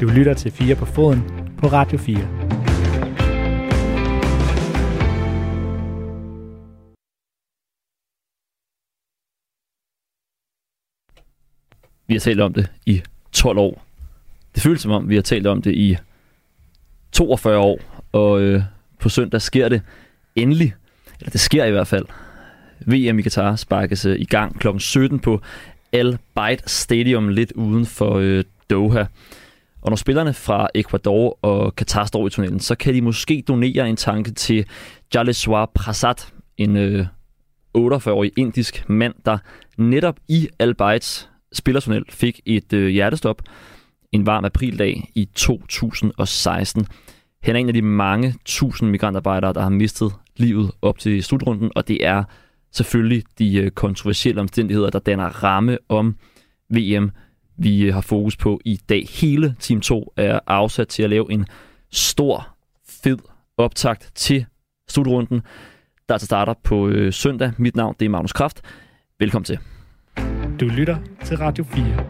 Du lytter til 4 på foden på Radio 4. Vi har talt om det i 12 år. Det føles som om, vi har talt om det i 42 år, og øh, på søndag sker det endelig. Eller det sker i hvert fald. VM i Katar sparkes øh, i gang kl. 17 på Al Bayt Stadium lidt uden for øh, Doha. Og når spillerne fra Ecuador og Qatar står i tunnelen, så kan de måske donere en tanke til Jaleswar Prasad, en øh, 48-årig indisk mand, der netop i Al spillertunnel fik et øh, hjertestop en varm aprildag i 2016. Han er en af de mange tusind migrantarbejdere, der har mistet livet op til slutrunden, og det er selvfølgelig de øh, kontroversielle omstændigheder, der danner ramme om VM, vi øh, har fokus på i dag. Hele Team 2 er afsat til at lave en stor, fed optakt til slutrunden, der altså starter på øh, søndag. Mit navn det er Magnus Kraft. Velkommen til. Du lytter til Radio 4.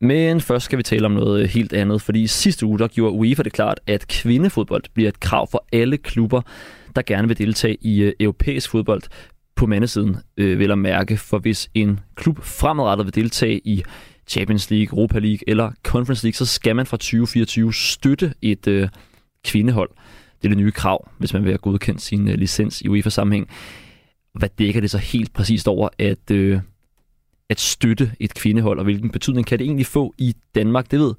Men først skal vi tale om noget helt andet, fordi sidste uge der gjorde UEFA det klart, at kvindefodbold bliver et krav for alle klubber, der gerne vil deltage i øh, europæisk fodbold på mandesiden, øh, vil at mærke. For hvis en klub fremadrettet vil deltage i Champions League, Europa League eller Conference League, så skal man fra 2024 støtte et øh, kvindehold. Det er det nye krav, hvis man vil have godkendt sin øh, licens i UEFA-sammenhæng. Hvad dækker det så helt præcist over, at øh, at støtte et kvindehold, og hvilken betydning kan det egentlig få i Danmark? Det ved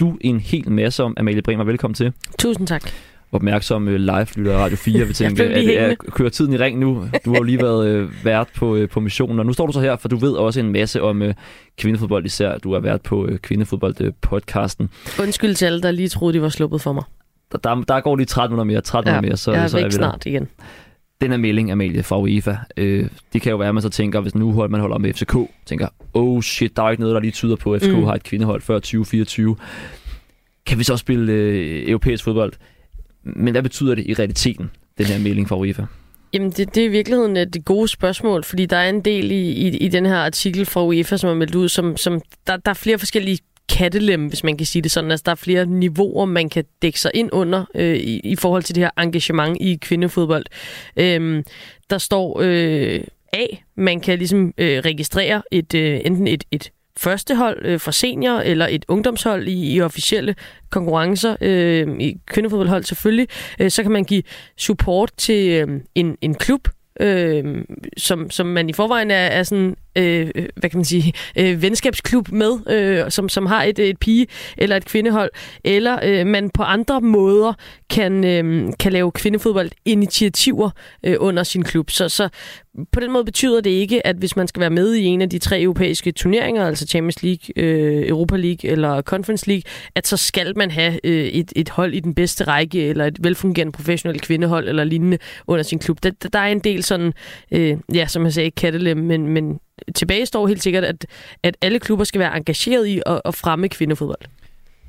du en hel masse om. Amalie Bremer, velkommen til. Tusind tak. Opmærksom øh, live-lytter af Radio 4 vil tænke, at det er, kører tiden i ring nu. Du har jo lige været øh, vært på, øh, på missionen, og nu står du så her, for du ved også en masse om øh, kvindefodbold, især du har været på øh, kvindefodbold-podcasten. Øh, Undskyld til alle, der lige troede, de var sluppet for mig. Der, der, der går lige 13 minutter mere, 13 ja, mere, så, jeg er så er vi snart der. igen den her melding, Amalie, fra UEFA, øh, det kan jo være, at man så tænker, hvis nu hold, man holder med FCK, tænker, oh shit, der er ikke noget, der lige tyder på, at FCK mm. har et kvindehold før 2024. Kan vi så spille øh, europæisk fodbold? Men hvad betyder det i realiteten, den her melding fra UEFA? Jamen, det, det er i virkeligheden øh, det gode spørgsmål, fordi der er en del i, i, i den her artikel fra UEFA, som er meldt ud, som, som der, der er flere forskellige kattelem, hvis man kan sige det sådan. Altså, der er flere niveauer, man kan dække sig ind under øh, i, i forhold til det her engagement i kvindefodbold. Øhm, der står øh, A, man kan ligesom øh, registrere et øh, enten et, et første hold øh, fra senior eller et ungdomshold i, i officielle konkurrencer øh, i kvindefodboldhold selvfølgelig. Øh, så kan man give support til øh, en, en klub, øh, som, som man i forvejen er, er sådan, Øh, øh, hvad kan man sige, øh, venskabsklub med, øh, som, som har et, et pige- eller et kvindehold, eller øh, man på andre måder kan, øh, kan lave kvindefodbold-initiativer øh, under sin klub. Så, så på den måde betyder det ikke, at hvis man skal være med i en af de tre europæiske turneringer, altså Champions League, øh, Europa League eller Conference League, at så skal man have øh, et, et hold i den bedste række, eller et velfungerende professionelt kvindehold eller lignende under sin klub. Der, der er en del sådan, øh, ja, som jeg sagde, kattelem, men, men tilbage står helt sikkert, at, at alle klubber skal være engageret i at, at fremme kvindefodbold.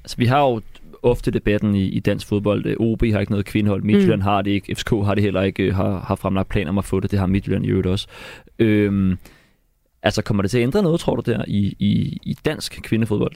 Altså, vi har jo ofte debatten i, i dansk fodbold. OB har ikke noget kvindehold, Midtjylland mm. har det ikke, FCK har det heller ikke, øh, har, har fremlagt planer om at få det, det har Midtjylland i øvrigt også. Øhm, Altså kommer det til at ændre noget, tror du, der i, i, i dansk kvindefodbold?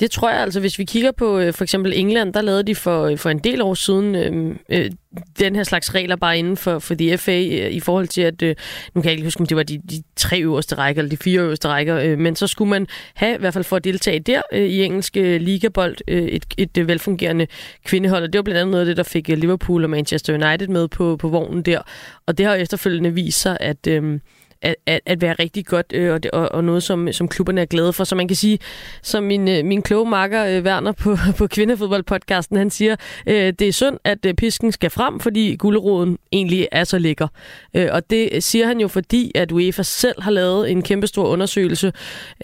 Det tror jeg altså. Hvis vi kigger på øh, for eksempel England, der lavede de for, øh, for en del år siden øh, øh, den her slags regler bare inden for, for de FA øh, i forhold til, at øh, nu kan jeg ikke huske, om det var de, de tre øverste rækker eller de fire øverste rækker, øh, men så skulle man have, i hvert fald for at deltage der øh, i engelsk øh, ligabold, øh, et, et øh, velfungerende kvindehold. Og det var blandt andet noget af det, der fik øh, Liverpool og Manchester United med på, på vognen der. Og det har efterfølgende vist sig, at... Øh, at, at, at være rigtig godt, øh, og, det, og, og noget, som, som klubberne er glade for. Så man kan sige, som min, øh, min kloge makker øh, Werner på, på Kvindefodboldpodcasten, han siger, øh, det er synd, at øh, pisken skal frem, fordi gulderoden egentlig er så lækker. Øh, og det siger han jo, fordi at UEFA selv har lavet en kæmpestor undersøgelse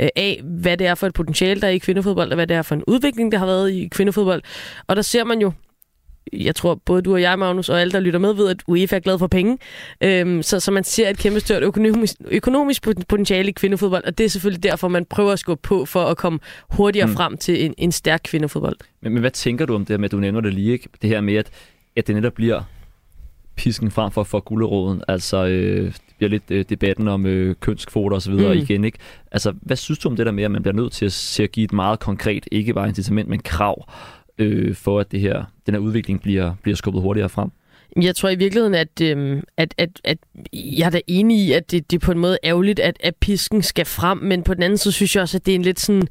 øh, af, hvad det er for et potentiale, der er i kvindefodbold, og hvad det er for en udvikling, der har været i kvindefodbold. Og der ser man jo jeg tror både du og jeg, Magnus, og alle, der lytter med, ved, at UEFA er glad for penge. Øhm, så, så man ser et kæmpe stort økonomisk, økonomisk potentiale i kvindefodbold, og det er selvfølgelig derfor, man prøver at skubbe på for at komme hurtigere mm. frem til en, en stærk kvindefodbold. Men, men hvad tænker du om det her med, at du nævner det lige, ikke? det her med, at, at det netop bliver pisken frem for, for gulderåden. Altså, øh, bliver lidt øh, debatten om øh, kønskvoter osv. Mm. igen. Ikke? Altså, hvad synes du om det der med, at man bliver nødt til at, til at give et meget konkret, ikke bare incitament, men krav, øh, for at det her, den her udvikling bliver, bliver skubbet hurtigere frem? Jeg tror i virkeligheden, at, øhm, at, at, at jeg er da enig i, at det, det er på en måde ærgerligt, at, at pisken skal frem, men på den anden side synes jeg også, at det er en lidt sådan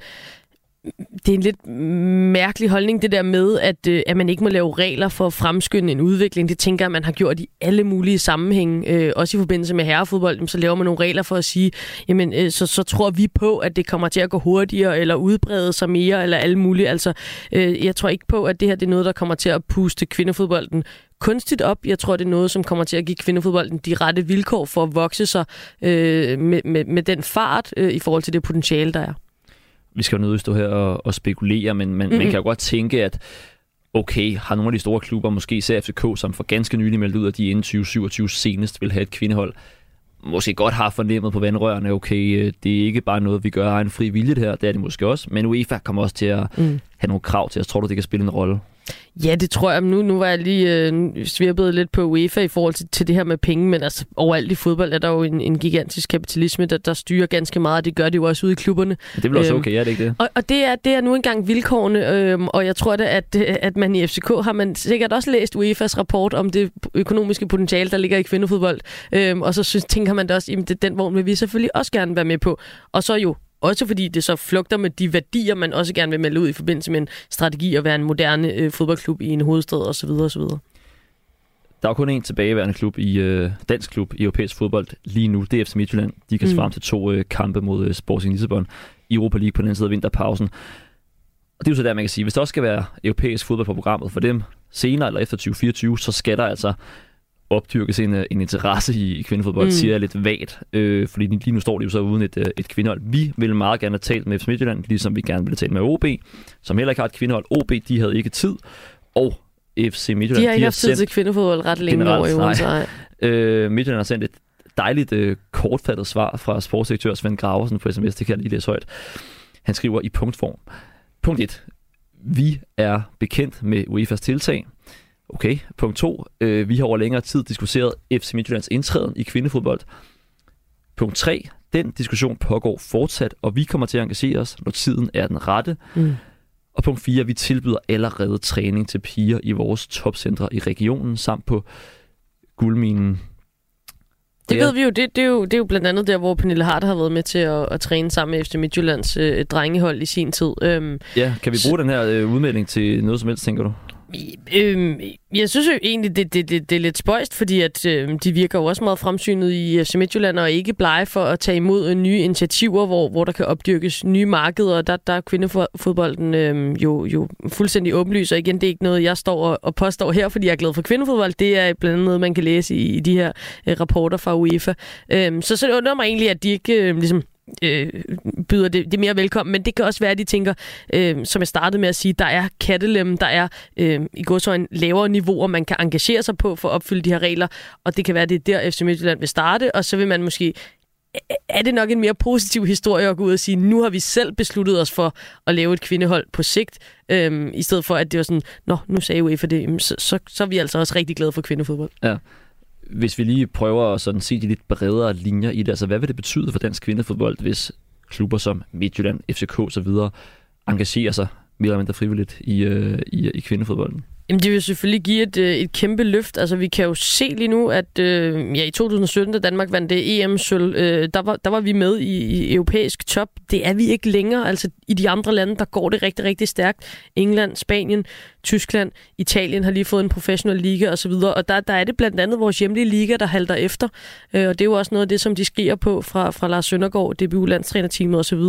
det er en lidt mærkelig holdning, det der med, at, øh, at man ikke må lave regler for at fremskynde en udvikling. Det tænker jeg, man har gjort i alle mulige sammenhænge. Øh, også i forbindelse med herrefodbold, så laver man nogle regler for at sige, jamen, øh, så, så tror vi på, at det kommer til at gå hurtigere, eller udbrede sig mere, eller alle mulige. Altså, øh, jeg tror ikke på, at det her det er noget, der kommer til at puste kvindefodbolden kunstigt op. Jeg tror, det er noget, som kommer til at give kvindefodbolden de rette vilkår for at vokse sig øh, med, med, med den fart øh, i forhold til det potentiale, der er vi skal jo nødt stå her og, og spekulere, men man, mm-hmm. man kan jo godt tænke, at okay, har nogle af de store klubber, måske især FCK, som for ganske nylig meldt ud, at de inden 2027 senest vil have et kvindehold, måske godt har fornemmet på vandrørene, okay, øh, det er ikke bare noget, vi gør af en fri vilje her, det er det måske også, men UEFA kommer også til at Mm. have nogle krav til os. Tror du, det kan spille en rolle? Ja, det tror jeg. Nu, nu var jeg lige øh, svirpet lidt på UEFA i forhold til, til det her med penge, men altså overalt i fodbold er der jo en, en gigantisk kapitalisme, der, der styrer ganske meget, og det gør det jo også ude i klubberne. Det er vel også Øhm, okay, er det ikke det? Og, og det, er, det er nu engang vilkårene, øhm, og jeg tror da, at, at man i FCK har man sikkert også læst UEFA's rapport om det økonomiske potentiale, der ligger i kvindefodbold, øhm, og så synes, tænker man da også, at den vogn vil vi selvfølgelig også gerne være med på. Og så jo også fordi det så flugter med de værdier, man også gerne vil melde ud i forbindelse med en strategi at være en moderne øh, fodboldklub i en hovedstad osv. osv. Der er kun én tilbageværende klub i øh, dansk klub i europæisk fodbold lige nu. Det er FC Midtjylland. De kan Mm. svare til to øh, kampe mod øh, Sporting Lissabon i Europa League på den anden side af vinterpausen. Og det er jo så der, man kan sige, hvis der også skal være europæisk fodbold på programmet for dem senere eller efter 2024, så skal der altså opdyrkes en, øh, en interesse i, kvindefodbold, Mm. siger jeg lidt vagt. Øh, fordi lige nu står de jo så uden et, øh, et kvindehold. Vi ville meget gerne have talt med FC Midtjylland, ligesom vi gerne ville have talt med OB, som heller ikke har et kvindehold. OB, de havde ikke tid. Og FC Midtjylland, De har ikke haft tid til kvindefodbold ret længe Generelt, over i nej. Øh, Midtjylland har sendt et dejligt øh, kortfattet svar fra sportsdirektør Svend Graversen på sms, det kan jeg lige læse højt. Han skriver i punktform. Punkt 1. Vi er bekendt med UEFA's tiltag. Okay. Punkt 2. Øh, vi har over længere tid diskuteret FC Midtjyllands indtræden i kvindefodbold. Punkt 3. Den diskussion pågår fortsat, og vi kommer til at engagere os, når tiden er den rette. Mm. Og punkt 4. Vi tilbyder allerede træning til piger i vores topcentre i regionen, samt på guldminen Det ved vi jo. Det, det, er jo. det er jo blandt andet der, hvor Pernille Harder har været med til at, at træne sammen med FC Midtjyllands øh, drengehold i sin tid. Øhm, Ja, kan vi bruge den her øh, udmelding til noget som helst, tænker du? Øhm, jeg synes jo egentlig, det, det, det, det er lidt spøjst, fordi at, øhm, de virker jo også meget fremsynet i FC Midtjylland og ikke blege for at tage imod øh, nye initiativer, hvor, hvor der kan opdyrkes nye markeder, og der, der er kvindefodbolden øhm, jo, jo fuldstændig åbenlys, og igen, det er ikke noget, jeg står og, og påstår her, fordi jeg er glad for kvindefodbold. Det er blandt andet noget, man kan læse i, i de her øh, rapporter fra UEFA. Øhm, så, så det undrer mig egentlig, at de ikke øh, ligesom øh, byder det, det mere velkommen, men det kan også være, at de tænker, øh, som jeg startede med at sige, der er kattelem, der er øh, i går så en lavere niveauer, man kan engagere sig på for at opfylde de her regler, og det kan være, at det er der FC Midtjylland vil starte, og så vil man måske er det nok en mere positiv historie at gå ud og sige, nu har vi selv besluttet os for at lave et kvindehold på sigt, øhm, i stedet for at det var sådan, nå, nu sagde UEFA det, så, så, så er vi altså også rigtig glade for kvindefodbold. Ja. Hvis vi lige prøver at sådan se de lidt bredere linjer i det, altså hvad vil det betyde for dansk kvindefodbold, hvis klubber som Midtjylland, FCK osv. engagerer sig mere eller mindre frivilligt i, øh, i, i kvindefodbolden? Jamen, det vil selvfølgelig give et, øh, et kæmpe løft. Altså, vi kan jo se lige nu, at øh, ja, i 2017, da Danmark vandt det EM-sølv, øh, der, var, der var vi med i, i europæisk top. Det er vi ikke længere. Altså, i de andre lande, der går det rigtig, rigtig stærkt. England, Spanien, Tyskland, Italien har lige fået en professionel liga osv., og der, der er det blandt andet vores hjemlige liga, der halter efter. Øh, og det er jo også noget af det, som de skriger på fra, fra Lars Søndergaard, DBU-landstrænerteamet osv.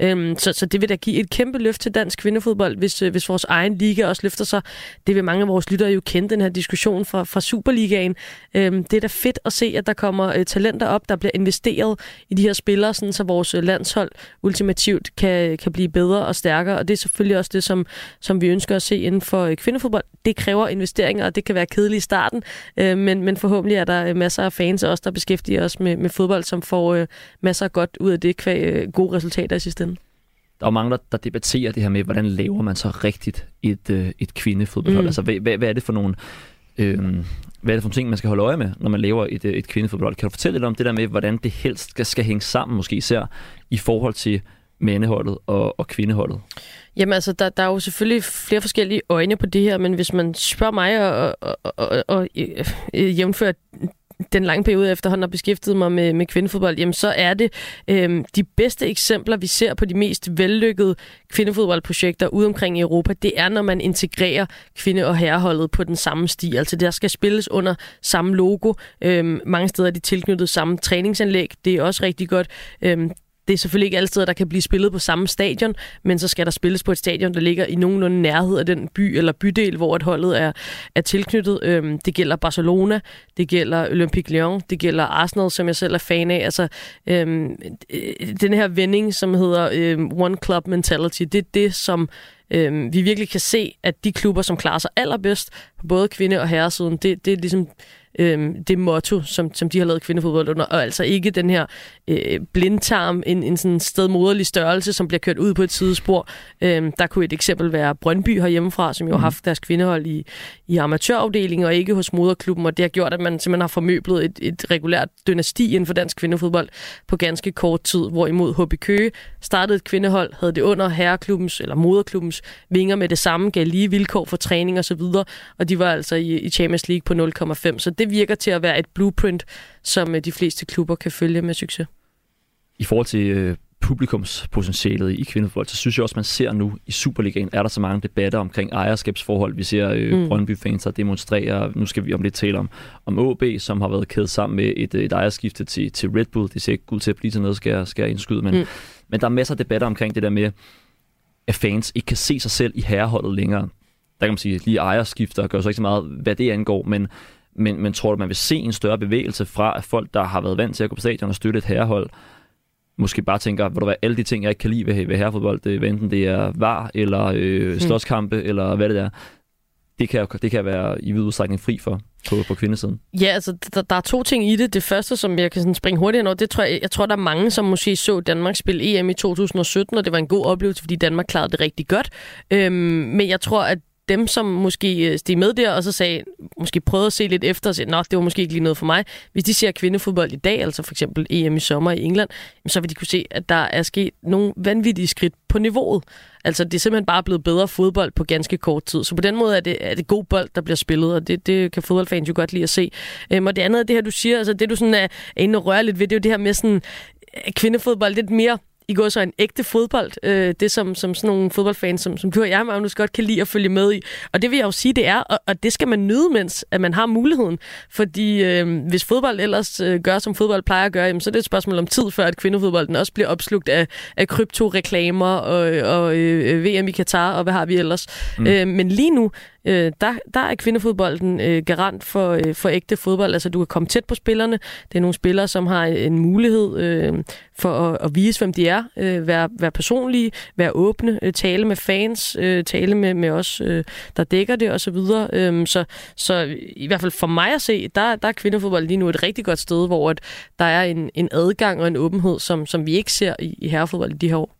Øh, så, så det vil da give et kæmpe løft til dansk kvindefodbold, hvis, øh, hvis vores egen liga også løfter sig. Det vil mange af vores lyttere jo kende, den her diskussion fra, fra Superligaen. Øhm, det er da fedt at se, at der kommer øh, talenter op, der bliver investeret i de her spillere, sådan, så vores øh, landshold ultimativt kan, kan blive bedre og stærkere. Og det er selvfølgelig også det, som, som vi ønsker at se inden for øh, kvindefodbold. Det kræver investeringer, og det kan være kedeligt i starten, øh, men, men forhåbentlig er der øh, masser af fans også, os, der beskæftiger os med, med fodbold, som får øh, masser af godt ud af det, kvæg øh, gode resultater i sidste ende. Der er mange, der, der debatterer det her med, hvordan laver man så rigtigt et, øh, et kvindefodboldhold? Mm. Altså, hvad, hvad, hvad er det for nogle... Øh, hvad er det for nogle ting, man skal holde øje med, når man laver et, øh, et kvindefodbold? Kan du fortælle lidt om det der med, hvordan det helst skal, skal hænge sammen, måske især i forhold til mandeholdet og, og kvindeholdet? Jamen altså, der, der er jo selvfølgelig flere forskellige øjne på det her, men hvis man spørger mig og, og, og, og, og øh, jævnfører den lange periode efterhånden har beskæftiget mig med, med kvindefodbold, jamen så er det øh, de bedste eksempler, vi ser på de mest vellykkede kvindefodboldprojekter ude omkring i Europa, det er, når man integrerer kvinde- og herreholdet på den samme sti. Altså der skal spilles under samme logo. Øh, mange steder er de tilknyttet samme træningsanlæg. Det er også rigtig godt. Øh, det er selvfølgelig ikke altid, at der kan blive spillet på samme stadion, men så skal der spilles på et stadion, der ligger i nogenlunde nærhed af den by eller bydel, hvor et holdet er, er tilknyttet. Øhm, det gælder Barcelona, det gælder Olympique Lyon, det gælder Arsenal, som jeg selv er fan af. Altså, øhm, øh, den her vending, som hedder øhm, One Club Mentality, det er det, som øhm, vi virkelig kan se, at de klubber, som klarer sig allerbedst på både kvinde- og herresiden, det, det er ligesom øh, det motto, som, som de har lavet kvindefodbold under, og altså ikke den her øh, blindtarm, en, en sådan stedmoderlig størrelse, som bliver kørt ud på et sidespor. Øh, der kunne et eksempel være Brøndby herhjemmefra, som jo har mhm. haft deres kvindehold i, i amatørafdelingen og ikke hos moderklubben, og det har gjort, at man simpelthen har formøblet et, et regulært dynasti inden for dansk kvindefodbold på ganske kort tid, hvorimod HB Køge startede et kvindehold, havde det under herreklubbens eller moderklubbens vinger med det samme, gav lige vilkår for træning osv., og, og de var altså i, i Champions League på 0,5, så det det virker til at være et blueprint, som øh, de fleste klubber kan følge med succes. I forhold til øh, publikumspotentialet i kvindefodbold, så synes jeg også, man ser nu i Superligaen, er der så mange debatter omkring ejerskabsforhold. Vi ser øh, mm. Brøndby-fans, der demonstrerer. Nu skal vi om lidt tale om, om OB, som har været kædet sammen med et, et ejerskifte til, til Red Bull. Det ser ikke ud til at blive til noget, skal jeg, skal jeg indskyde. Men, mm. men der er masser af debatter omkring det der med, at fans ikke kan se sig selv i herreholdet længere. Der kan man sige, lige ejerskifter gør så ikke så meget, hvad det angår, men men, men tror du, man vil se en større bevægelse fra, at folk, der har været vant til at gå på stadion og støtte et herrehold, måske bare tænker, hvor du være alle de ting, jeg ikke kan lide ved, ved herrefodbold, det, enten det er var, eller øh, hmm. slåskampe, mm. eller hvad det er, det kan, det kan være i vid udstrækning fri for på, på kvindesiden? Ja, altså der, der er to ting i det. Det første, som jeg kan sådan springe hurtigt over, det tror jeg, jeg tror, der er mange, som måske så Danmark spille EM i 2017, og det var en god oplevelse, fordi Danmark klarede det rigtig godt. Øhm, men jeg tror, at dem, som måske øh, steg med der, og så sagde, måske prøvede at se lidt efter, og sagde, nå, det var måske ikke lige noget for mig. Hvis de ser kvindefodbold i dag, altså for eksempel EM i sommer i England, så vil de kunne se, at der er sket nogle vanvittige skridt på niveauet. Altså, det er simpelthen bare blevet bedre fodbold på ganske kort tid. Så på den måde er det, er det god bold, der bliver spillet, og det, det kan fodboldfans jo godt lide at se. Øhm, og det andet er det her, du siger, altså det du sådan er, er inde og røre lidt ved, det er jo det her med sådan, øh, kvindefodbold lidt mere i går så en ægte fodbold. Øh, det som, som sådan nogle fodboldfans, som, som du og jeg, Magnus, godt kan lide at følge med i. Og det vil jeg jo sige, det er, og, og det skal man nyde, mens at man har muligheden. Fordi øh, hvis fodbold ellers øh, gør, som fodbold plejer at gøre, jamen, så er det et spørgsmål om tid, før at kvindefodbolden også bliver opslugt af, af kryptoreklamer og, og øh, VM i Katar, og hvad har vi ellers. Mm. Øh, men lige nu, øh, der, der er kvindefodbolden øh, garant for, øh, for ægte fodbold. Altså, du kan komme tæt på spillerne. Det er nogle spillere, som har en mulighed øh, for at, at vise, hvem de er. Øh, være, være personlige, være åbne, øh, tale med fans, øh, tale med, med os, øh, der dækker det osv. Så, øh, så, så i hvert fald for mig at se, der, der er kvindefodbold lige nu et rigtig godt sted, hvor at der er en, en adgang og en åbenhed, som, som vi ikke ser i, i herrefodbold i de her år.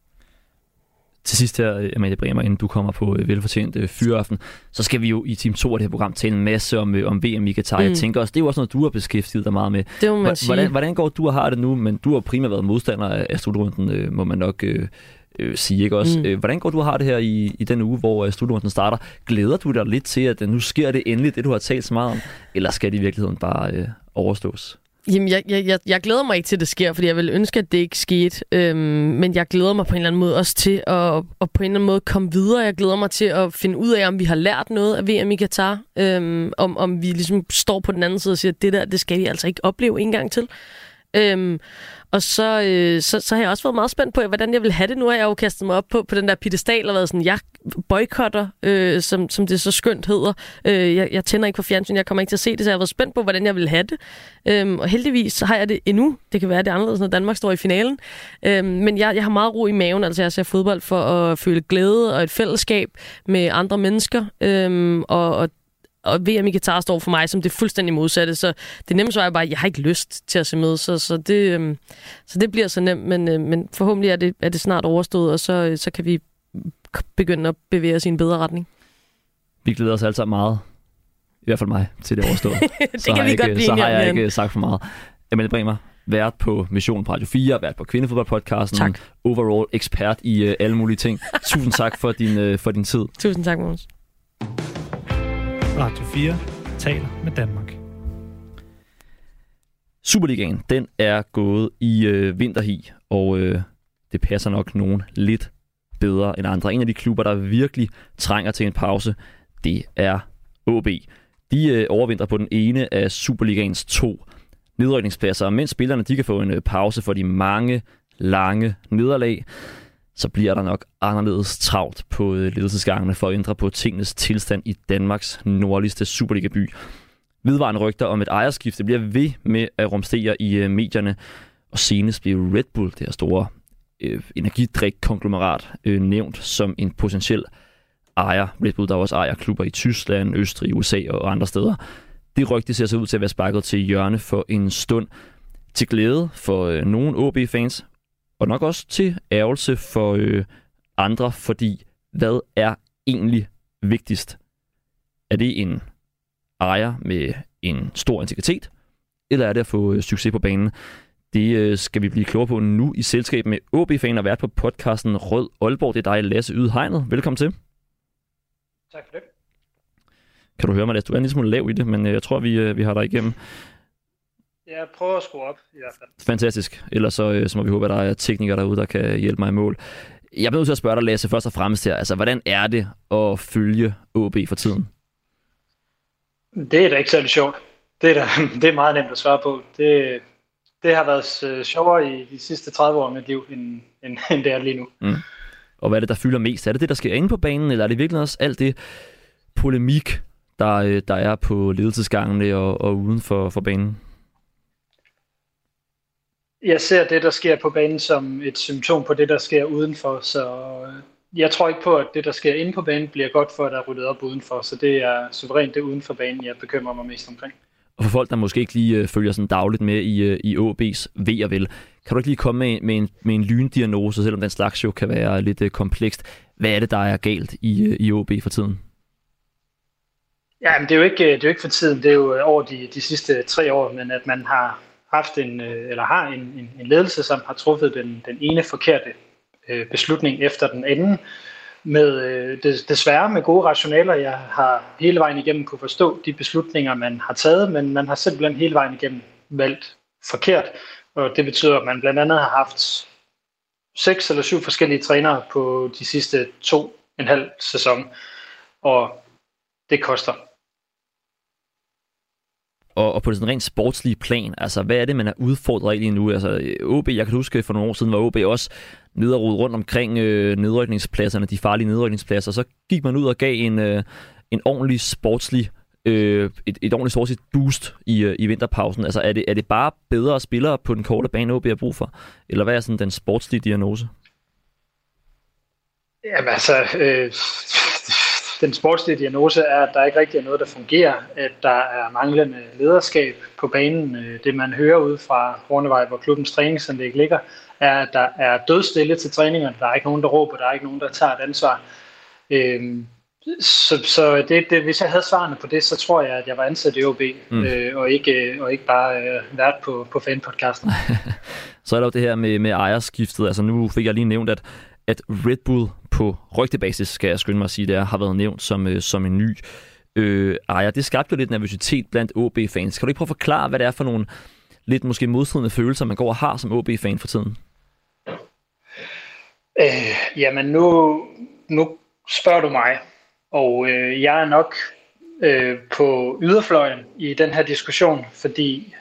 Til sidst her, Amalie Bremer, inden du kommer på øh, velfortjent øh, fyreaften, så skal vi jo i Team 2 af det her program tale en masse om, øh, om VM i Qatar. Mm. Jeg tænker også, det er jo også noget, du har beskæftiget dig meget med. Det må man sige. Hvordan, hvordan går du og har det nu? Men du har primært været modstander af slutrunden, øh, må man nok øh, øh, sige, ikke også? Mm. Hvordan går du og har det her i, i den uge, hvor slutrunden starter? Glæder du dig lidt til, at nu sker det endelig, det du har talt så meget om? Eller skal det i virkeligheden bare øh, overstås? Jamen, jeg, jeg, jeg, jeg glæder mig ikke til, at det sker, fordi jeg vil ønske, at det ikke skete. Øhm, men jeg glæder mig på en eller anden måde også til at, at på en eller anden måde komme videre. Jeg glæder mig til at finde ud af, om vi har lært noget af VM i Katar. Øhm, om, om vi ligesom står på den anden side og siger, at det der, det skal vi altså ikke opleve en gang til. Øhm, og så, øh, så, så har jeg også været meget spændt på, hvordan jeg vil have det. Nu har jeg jo kastet mig op på, på den der pedestal og været sådan, jeg boykotter, øh, som, som det så skønt hedder. Øh, jeg, jeg tænder ikke på fjernsyn, jeg kommer ikke til at se det, så jeg har været spændt på, hvordan jeg vil have det. Øhm, og heldigvis så har jeg det endnu. Det kan være, det er anderledes, når Danmark står i finalen. Øhm, men jeg, jeg har meget ro i maven, altså jeg ser fodbold for at føle glæde og et fællesskab med andre mennesker. Øhm, og, og og VM i Katar står for mig som det fuldstændig modsatte, så det nemme svar er bare, at jeg har ikke lyst til at se med, så, så, det, øh, så det bliver så nemt, men, øh, men forhåbentlig er det, er det snart overstået, og så, øh, så kan vi begynde at bevæge os i en bedre retning. Vi glæder os altså meget I hvert fald mig til det overstået. det så kan vi jeg godt ikke, blive Så har jeg ikke sagt for meget. Amalie Bremer, vært på Mission på Radio 4, vært på Kvindefodboldpodcasten, Tak. overall ekspert i uh, alle mulige ting. Tusind tak for din, uh, for din tid. Tusind tak, Måns. Radio 4 taler med Danmark. Superligaen, den er gået i øh, vinterhi, og øh, det passer nok nogen lidt bedre end andre. En af de klubber, der virkelig trænger til en pause, det er OB. De øh, overvinder på den ene af Superligaens to nedrykningspladser, og mens spillerne de kan få en øh, pause for de mange lange nederlag, så bliver der nok anderledes travlt på øh, ledelsesgangene for at ændre på tingenes tilstand i Danmarks nordligste Superliga-by. Vedvarende rygter om et ejerskifte bliver ved med at rumstere i øh, medierne, og senest blev Red Bull, det her store øh, energidrik-konglomerat, øh, nævnt som en potentiel ejer. Red Bull, der også ejer klubber i Tyskland, Østrig, USA og andre steder. Det rygte ser så ud til at være sparket til hjørne for en stund til glæde for øh, nogle OB-fans, og nok også til ærgelse for øh, andre, fordi hvad er egentlig vigtigst? Er det en ejer med en stor integritet, eller er det at få øh, succes på banen? Det øh, skal vi blive klogere på nu i selskab med OB-fan og vært på podcasten Rød Aalborg. Det er dig, Lasse Ydhegnet. Velkommen til. Tak for det. Kan du høre mig, Lasse? Du er en lille smule lav i det, men øh, jeg tror, vi, vi har dig igennem. Jeg prøver at skrue op i hvert fald. Fantastisk. Ellers så, øh, så må vi håbe, at der er teknikere derude, der kan hjælpe mig i mål. Jeg bliver nødt til at spørge dig, Lasse, først og fremmest her. Altså, hvordan er det at følge OB for tiden? Det er da ikke særlig sjovt. Det er, da, det er meget nemt at svare på. Det, det har været øh, sjovere i de sidste 30 år af mit liv, end, end, end det er lige nu. Og hvad er det, der fylder mest? Er det det, der sker inde på banen, eller er det virkelig også alt det polemik, der, øh, der er på ledelsesgangene og, og uden for, for banen? Jeg ser det, der sker på banen, som et symptom på det, der sker udenfor. Så øh, jeg tror ikke på, at det, der sker inde på banen, bliver godt for, at der er ryddet op udenfor. Så det er suverænt det uden for banen, jeg bekymrer mig mest omkring. Og for folk, der måske ikke lige øh, følger sådan dagligt med i, øh, i OB's ved og vel, kan du ikke lige komme med, med, en, med en lyndiagnose, selvom den slags jo kan være lidt komplekst. Hvad er det, der er galt i, i OB for tiden? Ja, men det er jo ikke, det er jo ikke for tiden, det er jo over de, de sidste tre år, men at man har haft en, øh, eller har en, en, en ledelse, som har truffet den, den ene forkerte øh, beslutning efter den anden, med øh, desværre med gode rationaler. Jeg har hele vejen igennem kunne forstå de beslutninger, man har taget, men man har simpelthen hele vejen igennem valgt forkert, og det betyder, at man blandt andet har haft seks eller syv forskellige trænere på de sidste to en halv sæson, og det koster. Og, og på det rent sportslige plan, altså hvad er det, man er udfordret af lige nu? Altså OB, jeg kan huske for nogle år siden, var OB også nede og rundt omkring øh, nedrykningspladserne, de farlige nedrykningspladser. Så gik man ud og gav en, øh, en ordentlig sportslig, øh, et, et ordentligt sportsligt boost i, øh, i vinterpausen. Altså er det, er det bare bedre spillere på den korte bane, OB har brug for? Eller hvad er sådan den sportslige diagnose? Jamen altså, øh, den sportslige diagnose er, at der ikke rigtig er noget, der fungerer, at der er manglende lederskab på banen. Øh, Det man hører ud fra Hornevej, hvor klubbens træningsanlæg ligger, er, at der er dødstille til træningerne. Der er ikke nogen, der råber, der er ikke nogen, der tager et ansvar. Øh, Så, så det, det, hvis jeg havde svarene på det, så tror jeg, at jeg var ansat i OB, Mm. mm. øh, og, ikke, og ikke bare øh, vært på, på fanpodcasten. Så er der jo det her med, med ejerskiftet. Altså nu fik jeg lige nævnt, at, at Red Bull på rygtebasis, skal jeg skynde mig at sige, det er, har været nævnt som, øh, som en ny øh, ejer. Det skabte jo lidt nervøsitet blandt OB-fans. Kan du ikke prøve at forklare, hvad det er for nogle lidt måske modstridende følelser, man går og har som OB-fan for tiden? Øh, jamen nu, nu spørger du mig, og øh, jeg er nok øh, på yderfløjen i den her diskussion, fordi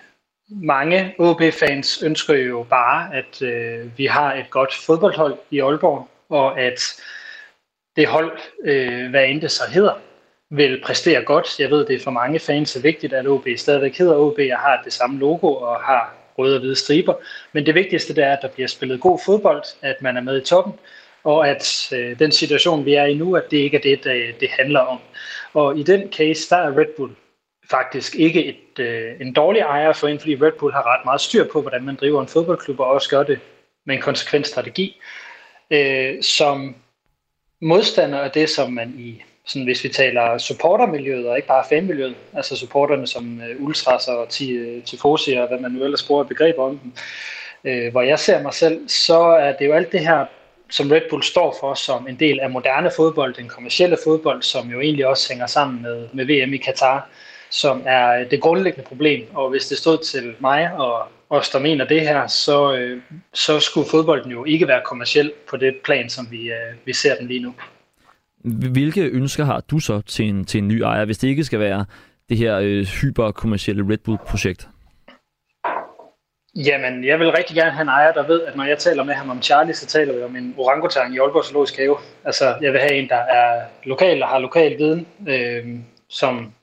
mange OB-fans ønsker jo bare, at øh, vi har et godt fodboldhold i Aalborg, og at det hold, øh, hvad end det så hedder, vil præstere godt. Jeg ved, det er for mange fans er vigtigt, at OB stadigvæk hedder OB og har det samme logo og har røde og hvide striber. Men det vigtigste det er, at der bliver spillet god fodbold, at man er med i toppen, og at øh, den situation, vi er i nu, at det ikke er det, det, det handler om. Og i den case, der er Red Bull faktisk ikke et, øh, en dårlig ejer for en, fordi Red Bull har ret meget styr på, hvordan man driver en fodboldklub, og også gør det med en konsekvent strategi. Øh, som modstander af det, som man i sådan, hvis vi taler supportermiljøet og ikke bare fanmiljøet, altså supporterne som øh, ultras og øh, tifosi og hvad man nu ellers bruger begreber om dem, øh, hvor jeg ser mig selv, så er det jo alt det her, som Red Bull står for som en del af moderne fodbold, den kommercielle fodbold, som jo egentlig også hænger sammen med, med VM i Katar, som er det grundlæggende problem. Og hvis det stod til mig og os, der mener det her, så, øh, så skulle fodbolden jo ikke være kommerciel på det plan, som vi, øh, vi ser den lige nu. Hvilke ønsker har du så til en, til en ny ejer, hvis det ikke skal være det her øh, hyperkommercielle Red Bull-projekt? Jamen, jeg vil rigtig gerne have en ejer, der ved, at når jeg taler med ham om Charlie, så taler vi om en orangutang i Aalborg Zoologisk Have. Altså, jeg vil have en, der er lokal og har lokal viden, øh, som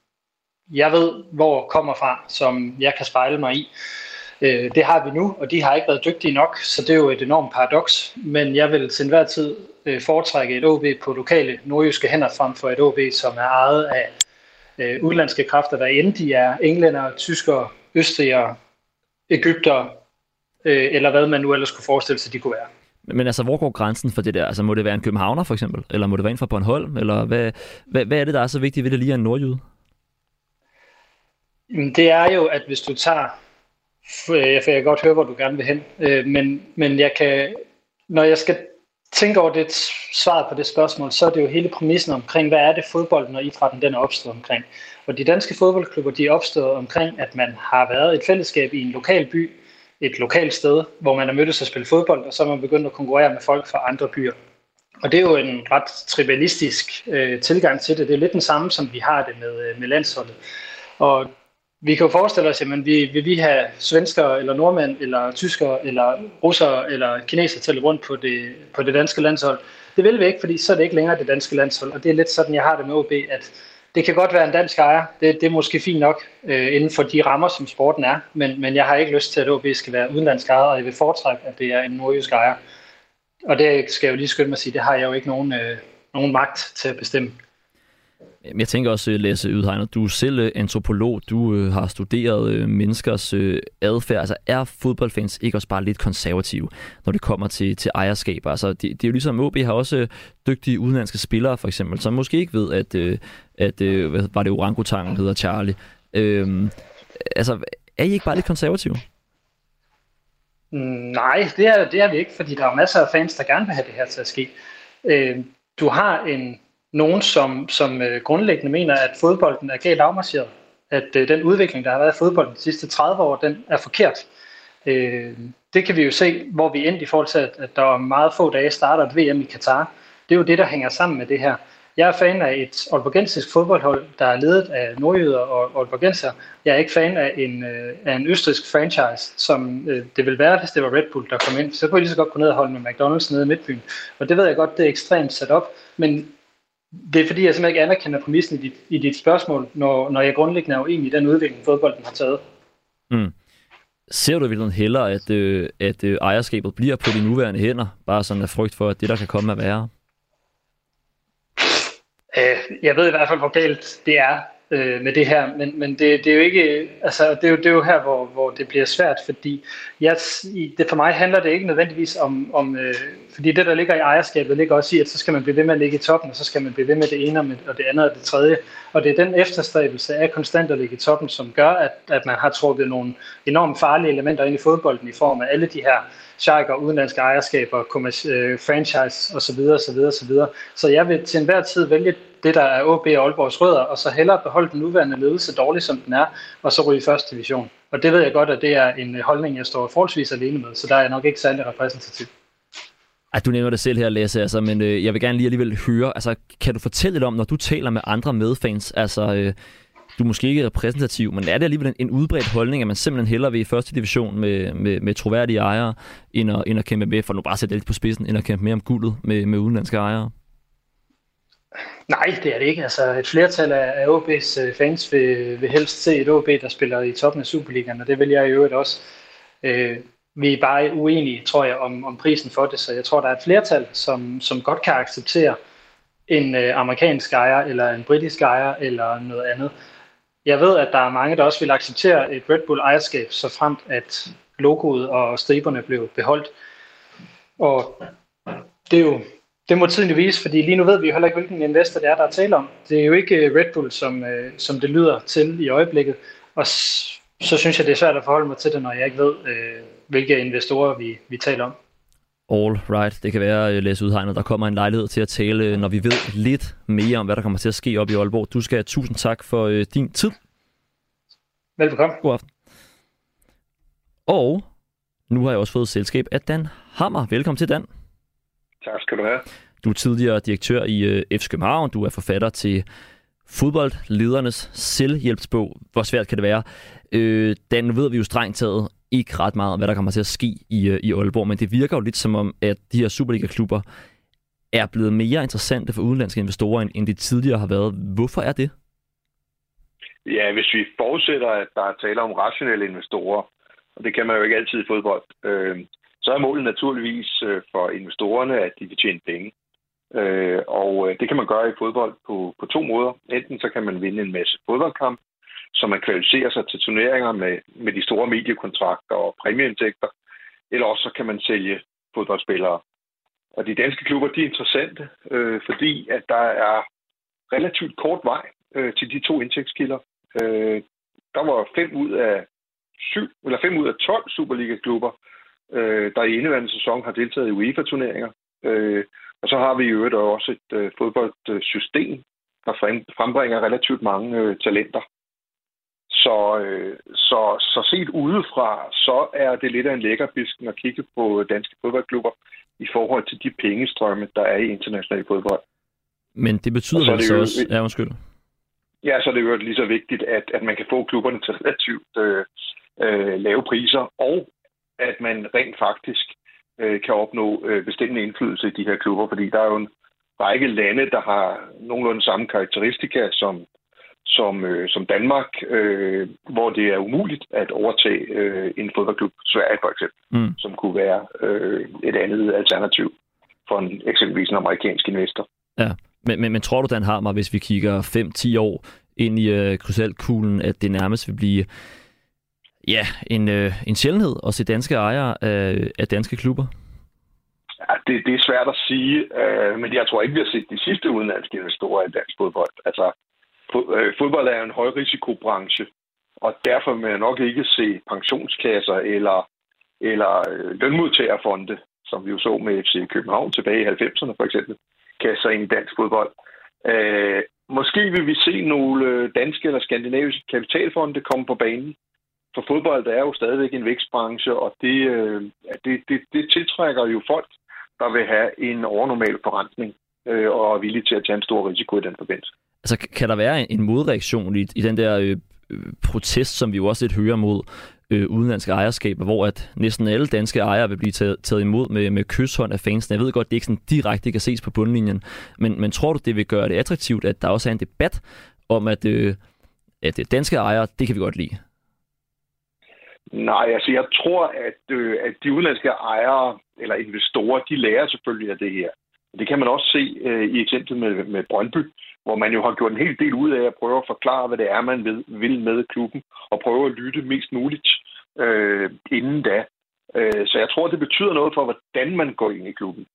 jeg ved, hvor kommer fra, som jeg kan spejle mig i. Øh, det har vi nu, og de har ikke været dygtige nok, så det er jo et enormt paradoks. Men jeg vil til enhver tid øh, foretrække et OB på lokale nordjyske hænder frem for et OB, som er ejet af øh, udlandske kræfter, der end de er englænder, tyskere, østrigere, Ægypter, øh, eller hvad man nu ellers kunne forestille sig, de kunne være. Men altså, hvor går grænsen for det der? Altså, må det være en københavner for eksempel? Eller må det være en fra Bornholm? Eller hvad, hvad, hvad er det, der er så vigtigt ved det lige af en nordjyde? Det er jo, at hvis du tager øh, for jeg kan godt høre, hvor du gerne vil hen. Øh, men, men jeg kan, når jeg skal tænke over det svar på det spørgsmål, så er det jo hele præmissen omkring, hvad er det fodbolden og idrætten den er opstået omkring. Og de danske fodboldklubber, de er opstået omkring, at man har været et fællesskab i en lokal by, et lokalt sted, hvor man har mødtes og spillet fodbold, og så er man begyndt at konkurrere med folk fra andre byer. Og det er jo en ret tribalistisk øh, tilgang til det. Det er lidt den samme, som vi har det med, øh, med landsholdet. Og vi kan jo forestille os, at vi, vil vi have svensker, eller nordmænd, eller tyskere, eller russere, eller kineser til at rundt på det, på det danske landshold. Det vil vi ikke, fordi så er det ikke længere det danske landshold. Og det er lidt sådan, jeg har det med OB, at det kan godt være en dansk ejer. Det, det er måske fint nok øh, inden for de rammer, som sporten er. Men, men jeg har ikke lyst til, at OB skal være udenlandsk ejer, og jeg vil foretrække, at det er en nordjysk ejer. Og det skal jeg jo lige skynde mig at sige, det har jeg jo ikke nogen, øh, nogen magt til at bestemme. Jeg tænker også, øh, Lasse Ydhegner, du er selv øh, antropolog, du øh, har studeret øh, menneskers øh, adfærd. Altså er fodboldfans ikke også bare lidt konservative, når det kommer til, til ejerskab? Altså det, det er jo ligesom, OB har også øh, dygtige udenlandske spillere for eksempel, som måske ikke ved, at, øh, at øh, hvad var det orangutangen hedder Charlie. Øh, altså er I ikke bare lidt konservative? Mm, nej, det er, det er vi ikke, fordi der er masser af fans, der gerne vil have det her til at ske. Øh, du har en nogen, som, som øh, grundlæggende mener, at fodbolden er galt afmarcheret. At øh, den udvikling, der har været i fodbolden de sidste 30 år, den er forkert. Øh, det kan vi jo se, hvor vi endte i forhold til, at, at der om meget få dage starter et VM i Katar. Det er jo det, der hænger sammen med det her. Jeg er fan af et aalborgensisk fodboldhold, der er ledet af nordjyder og aalborgenser. Jeg er ikke fan af en, øh, af en østrisk franchise, som øh, det vil være, hvis det var Red Bull, der kom ind. Så kunne jeg lige så godt gå ned og holde med McDonald's nede i Midtbyen. Og det ved jeg godt, det er ekstremt sat op. Men det er fordi, jeg simpelthen ikke anerkender præmissen i dit, i dit spørgsmål, når, når jeg grundlæggende er uenig i den udvikling, fodbolden har taget. Mm. Ser du virkelig hellere, at, øh, at øh, ejerskabet bliver på de nuværende hænder, bare sådan af frygt for, at det, der kan komme, at være? Øh, jeg ved i hvert fald, hvor galt det er øh, med det her, men, men det, det er jo ikke, altså det er jo, det er jo her, hvor, hvor det bliver svært, fordi jeg, det, for mig handler det ikke nødvendigvis om, om øh, fordi det, der ligger i ejerskabet, ligger også i, at så skal man blive ved med at ligge i toppen, og så skal man blive ved med det ene og det andet og det tredje, og det er den efterstræbelse af konstant at ligge i toppen, som gør, at, at man har trukket nogle enormt farlige elementer ind i fodbolden i form af alle de her sharker, udenlandske ejerskaber, øh, franchise osv. osv. osv. Så jeg vil til enhver tid vælge det, der er OB og Aalborgs rødder, og så hellere beholde den nuværende ledelse dårligt, som den er, og så ryge i første division. Og det ved jeg godt, at det er en holdning, jeg står forholdsvis alene med, så der er jeg nok ikke særlig repræsentativ at du nævner det selv her, Lasse, altså, men øh, jeg vil gerne lige alligevel høre, altså, kan du fortælle lidt om, når du taler med andre medfans, altså, øh, du er måske ikke repræsentativ, men er det alligevel en, en udbredt holdning, at man simpelthen heller vil i første division med, med, med troværdige ejere, end at, end at kæmpe med, for nu bare sætte lidt på spidsen, end at kæmpe mere om guldet med, med udenlandske ejere? Nej, det er det ikke. Altså, et flertal af OB's øh, fans vil, vil helst se et OB, der spiller i toppen af Superligaen, og det vil jeg i øvrigt også. Øh, vi er bare uenige, tror jeg, om, om prisen for det, så jeg tror, der er et flertal, som, som godt kan acceptere en øh, amerikansk ejer, eller en britisk ejer, eller noget andet. Jeg ved, at der er mange, der også vil acceptere et Red Bull ejerskab, så fremt at logoet og striberne blev beholdt. Og det er jo det må tiden vise, fordi lige nu ved vi jo heller ikke, hvilken investor det er, der er tale om. Det er jo ikke øh, Red Bull, som, øh, som det lyder til i øjeblikket. Og så synes jeg, det er svært at forholde mig til det, når jeg ikke ved, øh, hvilke investorer vi, vi taler om. All right. Det kan være, Læs Udhegnet, der kommer en lejlighed til at tale, når vi ved lidt mere om, hvad der kommer til at ske op i Aalborg. Du skal have tusind tak for øh, din tid. Velbekomme. God aften. Og nu har jeg også fået selskab af Dan Hammer. Velkommen til, Dan. Tak skal du have. Du er tidligere direktør i øh, FC København. Du er forfatter til fodboldledernes selvhjælpsbog. Hvor svært kan det være? Øh, Dan, nu ved vi jo strengt taget ikke ret meget om, hvad der kommer til at ske i, øh, i Aalborg, men det virker jo lidt som om, at de her Superliga-klubber er blevet mere interessante for udenlandske investorer, end de tidligere har været. Hvorfor er det? Ja, hvis vi forudsætter, at der er tale om rationelle investorer, og det kan man jo ikke altid i fodbold, øh, så er målet naturligvis øh, for investorerne, at de vil tjene penge. Øh, og øh, det kan man gøre i fodbold på, på to måder. Enten så kan man vinde en masse fodboldkamp, så man kvalificerer sig til turneringer med, med de store mediekontrakter og præmieindtægter, eller også så kan man sælge fodboldspillere. Og de danske klubber, de er interessante, øh, fordi at der er relativt kort vej øh, til de to indtægtskilder. Øh, der var fem ud af syv, eller fem ud af 12 Superliga-klubber, øh, der i indeværende sæson har deltaget i UEFA-turneringer. Øh, og så har vi i øvrigt også et øh, fodboldsystem, der frembringer relativt mange øh, talenter. Så, øh, så, så set udefra, så er det lidt af en lækker bisken at kigge på danske fodboldklubber i forhold til de pengestrømme, der er i international fodbold. Men det betyder vel så, så også... Ja, undskyld. Ja, så er det jo lige så vigtigt, at, at man kan få klubberne til relativt øh, øh, lave priser, og at man rent faktisk øh, kan opnå øh, bestemmende indflydelse i de her klubber, fordi der er jo en række lande, der har nogenlunde samme karakteristika som, som, øh, som Danmark, øh, hvor det er umuligt at overtage øh, en fodboldklub, Sverige for eksempel, mm. som kunne være øh, et andet alternativ for en, eksempelvis en amerikansk investor. Ja, men, men, men tror du, Dan Harmer, hvis vi kigger 5-10 år ind i øh, krystalkuglen, at det nærmest vil blive ja, en, øh, en sjældenhed at se danske ejere af, af danske klubber? Ja, det, det er svært at sige, øh, men jeg tror ikke, vi har set de sidste udenlandske investorer i dansk fodbold. Altså, øh, Øh, fodbold er en højrisikobranche, og derfor vil jeg nok ikke se pensionskasser eller, eller øh, lønmodtagerfonde, som vi jo så med FC København tilbage i 90'erne for eksempel, kasser ind i dansk fodbold. Øh, måske vil vi se nogle øh, danske eller skandinaviske kapitalfonde komme på banen, for fodbold er jo stadigvæk en vækstbranche, og det, øh, det, det, det tiltrækker jo folk, der vil have en overnormal forrentning øh, og er villige til at tage en stor risiko i den forbindelse. Altså, kan der være en modreaktion i, i den der øh, protest, som vi jo også lidt hører mod øh, udenlandske ejerskaber, hvor at næsten alle danske ejere vil blive taget, taget imod med, med kysshånd af fansene. Jeg ved godt, det ikke sådan direkte kan ses på bundlinjen, men, men tror du, det vil gøre det attraktivt, at der også er en debat om, at, øh, at øh, danske ejere, det kan vi godt lide? Nej, altså jeg tror, at, øh, at de udenlandske ejere eller investorer, de lærer selvfølgelig af det her. Det kan man også se øh, i eksemplet med, med Brøndby, hvor man jo har gjort en hel del ud af at prøve at forklare, hvad det er, man ved, vil med klubben, og prøve at lytte mest muligt øh, inden da. Øh, så jeg tror, det betyder noget for, hvordan man går ind i klubben.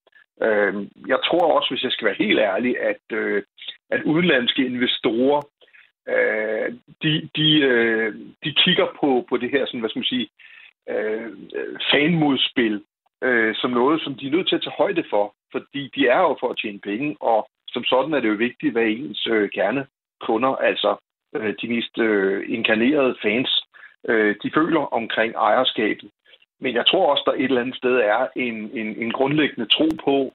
Øh, jeg tror også, hvis jeg skal være helt ærlig, at, øh, at udenlandske investorer øh, de, de, øh, de kigger på, på det her, sådan, hvad skal man sige, øh, fanmodspil, øh, som noget, som de er nødt til at tage højde for, fordi de er jo for at tjene penge, og som sådan er det jo vigtigt, hvad ens øh, kunder, altså øh, de mest øh, inkarnerede fans, øh, de føler omkring ejerskabet. Men jeg tror også, der et eller andet sted er en, en, en grundlæggende tro på,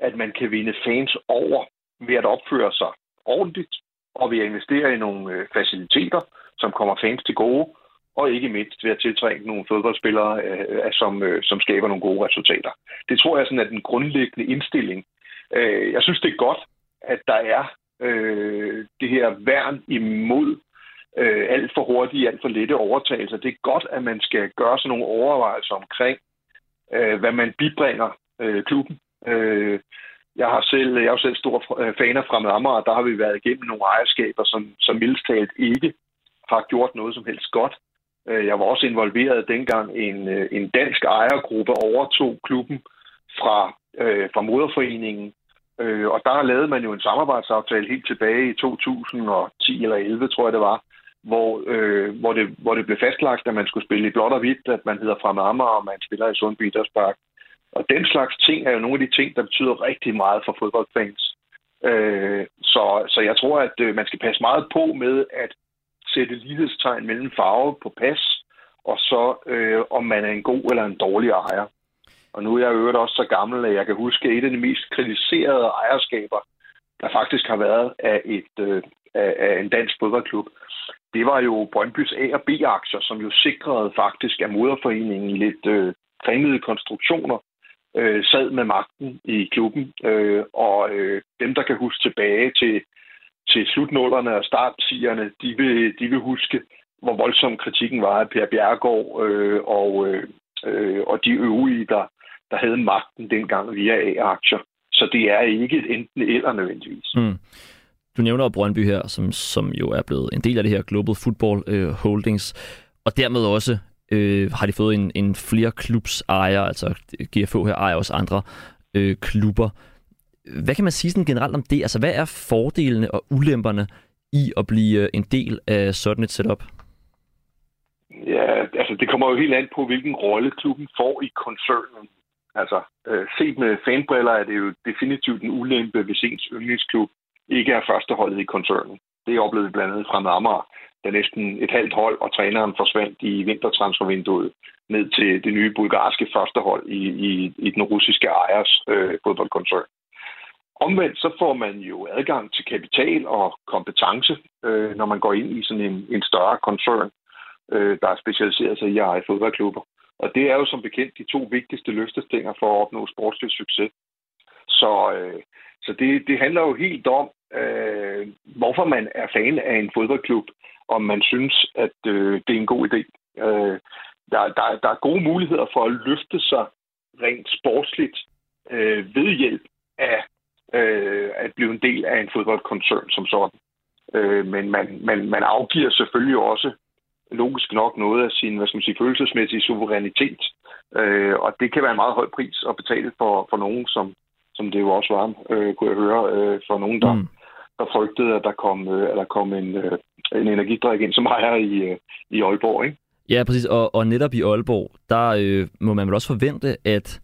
at man kan vinde fans over ved at opføre sig ordentligt, og ved at investere i nogle øh, faciliteter, som kommer fans til gode, og ikke mindst ved at tiltrække nogle fodboldspillere, øh, som, øh, som skaber nogle gode resultater. Det tror jeg sådan er den grundlæggende indstilling. Øh, jeg synes, det er godt, at der er øh, det her værn imod øh, alt for hurtige, alt for lette overtagelser. Det er godt, at man skal gøre sådan nogle overvejelser omkring, øh, hvad man bibringer øh, klubben. Øh, jeg har selv, jeg er jo selv stor øh, fan af Fremad Amager, og der har vi været igennem nogle ejerskaber, som, som mildstalt ikke har gjort noget som helst godt. Øh, jeg var også involveret dengang en, øh, en dansk ejergruppe overtog klubben fra, øh, fra moderforeningen, Øh, og der lavede man jo en samarbejdsaftale helt tilbage i 2010 eller 11, tror jeg det var, hvor, øh, hvor, det, hvor det blev fastlagt, at man skulle spille i blåt og hvidt, at man hedder Fremad Amager, og man spiller i Sundby Idrætspark. Og den slags ting er jo nogle af de ting, der betyder rigtig meget for fodboldfans. Øh, så, så jeg tror, at øh, man skal passe meget på med at sætte lighedstegn mellem farve på pas, og så øh, om man er en god eller en dårlig ejer. Og nu er jeg øvrigt også så gammel, at jeg kan huske et af de mest kritiserede ejerskaber, der faktisk har været af, et, øh, af, af en dansk fodboldklub. Det var jo Brøndbys A- og B-aktier, som jo sikrede faktisk, at moderforeningen i lidt øh, kringede konstruktioner øh, sad med magten i klubben. Øh, og øh, dem, der kan huske tilbage til, til slutnullerne og startsigerne, de vil, de vil huske, hvor voldsom kritikken var af Per Bjergård øh, og, øh, og de øvrige, der, der havde magten dengang via A-aktier. Så det er ikke et enten eller nødvendigvis. Mm. Du nævner Brøndby her, som, som jo er blevet en del af det her Global Football øh, Holdings, og dermed også øh, har de fået en, en flere klubs ejer, altså GFH her ejer også andre øh, klubber. Hvad kan man sige sådan generelt om det? Altså, hvad er fordelene og ulemperne i at blive øh, en del af sådan et setup? Ja, altså det kommer jo helt an på, hvilken rolle klubben får i koncernen. Altså, øh, set med fanbriller er det jo definitivt en ulempe, hvis ens yndlingsklub ikke er førsteholdet i koncernen. Det oplevede vi blandt andet fra Amager, da næsten et halvt hold og træneren forsvandt i vintertransfervinduet ned til det nye bulgarske førstehold i, i, i den russiske ejers øh, fodboldkoncern. Omvendt så får man jo adgang til kapital og kompetence, øh, når man går ind i sådan en, en større koncern, øh, der er specialiseret sig i at eje fodboldklubber. Og det er jo som bekendt de to vigtigste løftestænger for at opnå sportslig succes. Så, øh, så det, det handler jo helt om, øh, hvorfor man er fan af en fodboldklub, om man synes, at øh, det er en god idé. Øh, der, der, der er gode muligheder for at løfte sig rent sportsligt øh, ved hjælp af øh, at blive en del af en fodboldkoncern som sådan. Øh, men man, man, man afgiver selvfølgelig også logisk nok noget af sin hvad skal man sige, følelsesmæssige suverænitet. Øh, og det kan være en meget høj pris at betale for, for nogen, som, som det jo også var, øh, kunne jeg høre, øh, for nogen, der, mm. der frygtede, at der kom, øh, at der kom en, øh, en energidrik ind, som ejer i, øh, i Aalborg. Ikke? Ja, præcis. Og, og netop i Aalborg, der øh, må man vel også forvente, at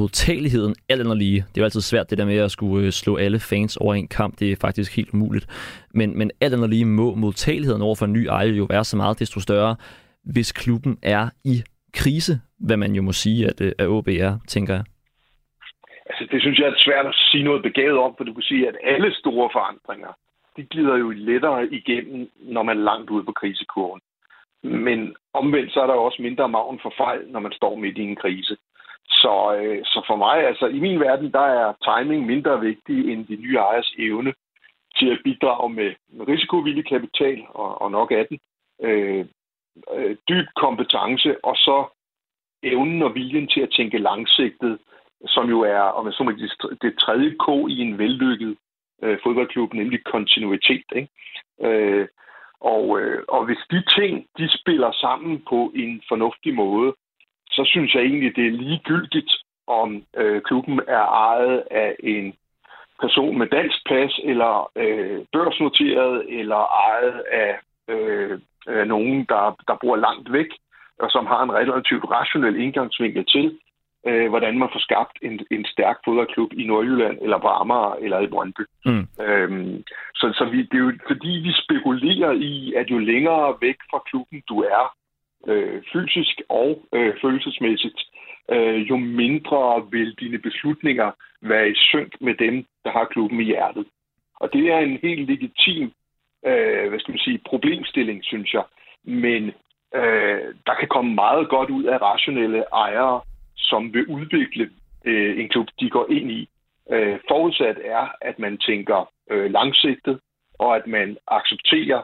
modtageligheden alt andet lige. Det er jo altid svært det der med at skulle øh, slå alle fans over en kamp. Det er faktisk helt umuligt. Men, men alt andet lige må modtageligheden over for en ny ejer jo være så meget desto større, hvis klubben er i krise, hvad man jo må sige, at, øh, at OB er, tænker jeg. Altså, det synes jeg er svært at sige noget begavet om, for du kan sige, at alle store forandringer, de glider jo lettere igennem, når man er langt ude på krisekurven. Men omvendt så er der jo også mindre maven for fejl, når man står midt i en krise. Så, øh, så for mig, altså i min verden, der er timing mindre vigtig end de nye ejers evne til at bidrage med risikovillig kapital, og, og nok af den, øh, øh, dyb kompetence, og så evnen og viljen til at tænke langsigtet, som jo er om jeg så må, det, det tredje K i en vellykket øh, fodboldklub, nemlig kontinuitet. Ikke? Øh, og, øh, og hvis de ting, de spiller sammen på en fornuftig måde, så synes jeg egentlig, det er ligegyldigt, om øh, klubben er ejet af en person med dansk pas, eller øh, børsnoteret, eller ejet af, øh, af nogen, der, der bor langt væk, og som har en relativt rationel indgangsvinkel til, øh, hvordan man får skabt en, en stærk fodboldklub i Nordjylland, eller på Amager, eller i Brøndby. Mm. Øhm, så så vi, det er jo fordi, vi spekulerer i, at jo længere væk fra klubben du er, øh, fysisk og øh, følelsesmæssigt, øh, jo mindre vil dine beslutninger være i synk med dem, der har klubben i hjertet. Og det er en helt legitim øh, hvad skal man sige, problemstilling, synes jeg. Men øh, der kan komme meget godt ud af rationelle ejere, som vil udvikle øh, en klub, de går ind i. Øh, forudsat er, at man tænker øh, langsigtet, og at man accepterer,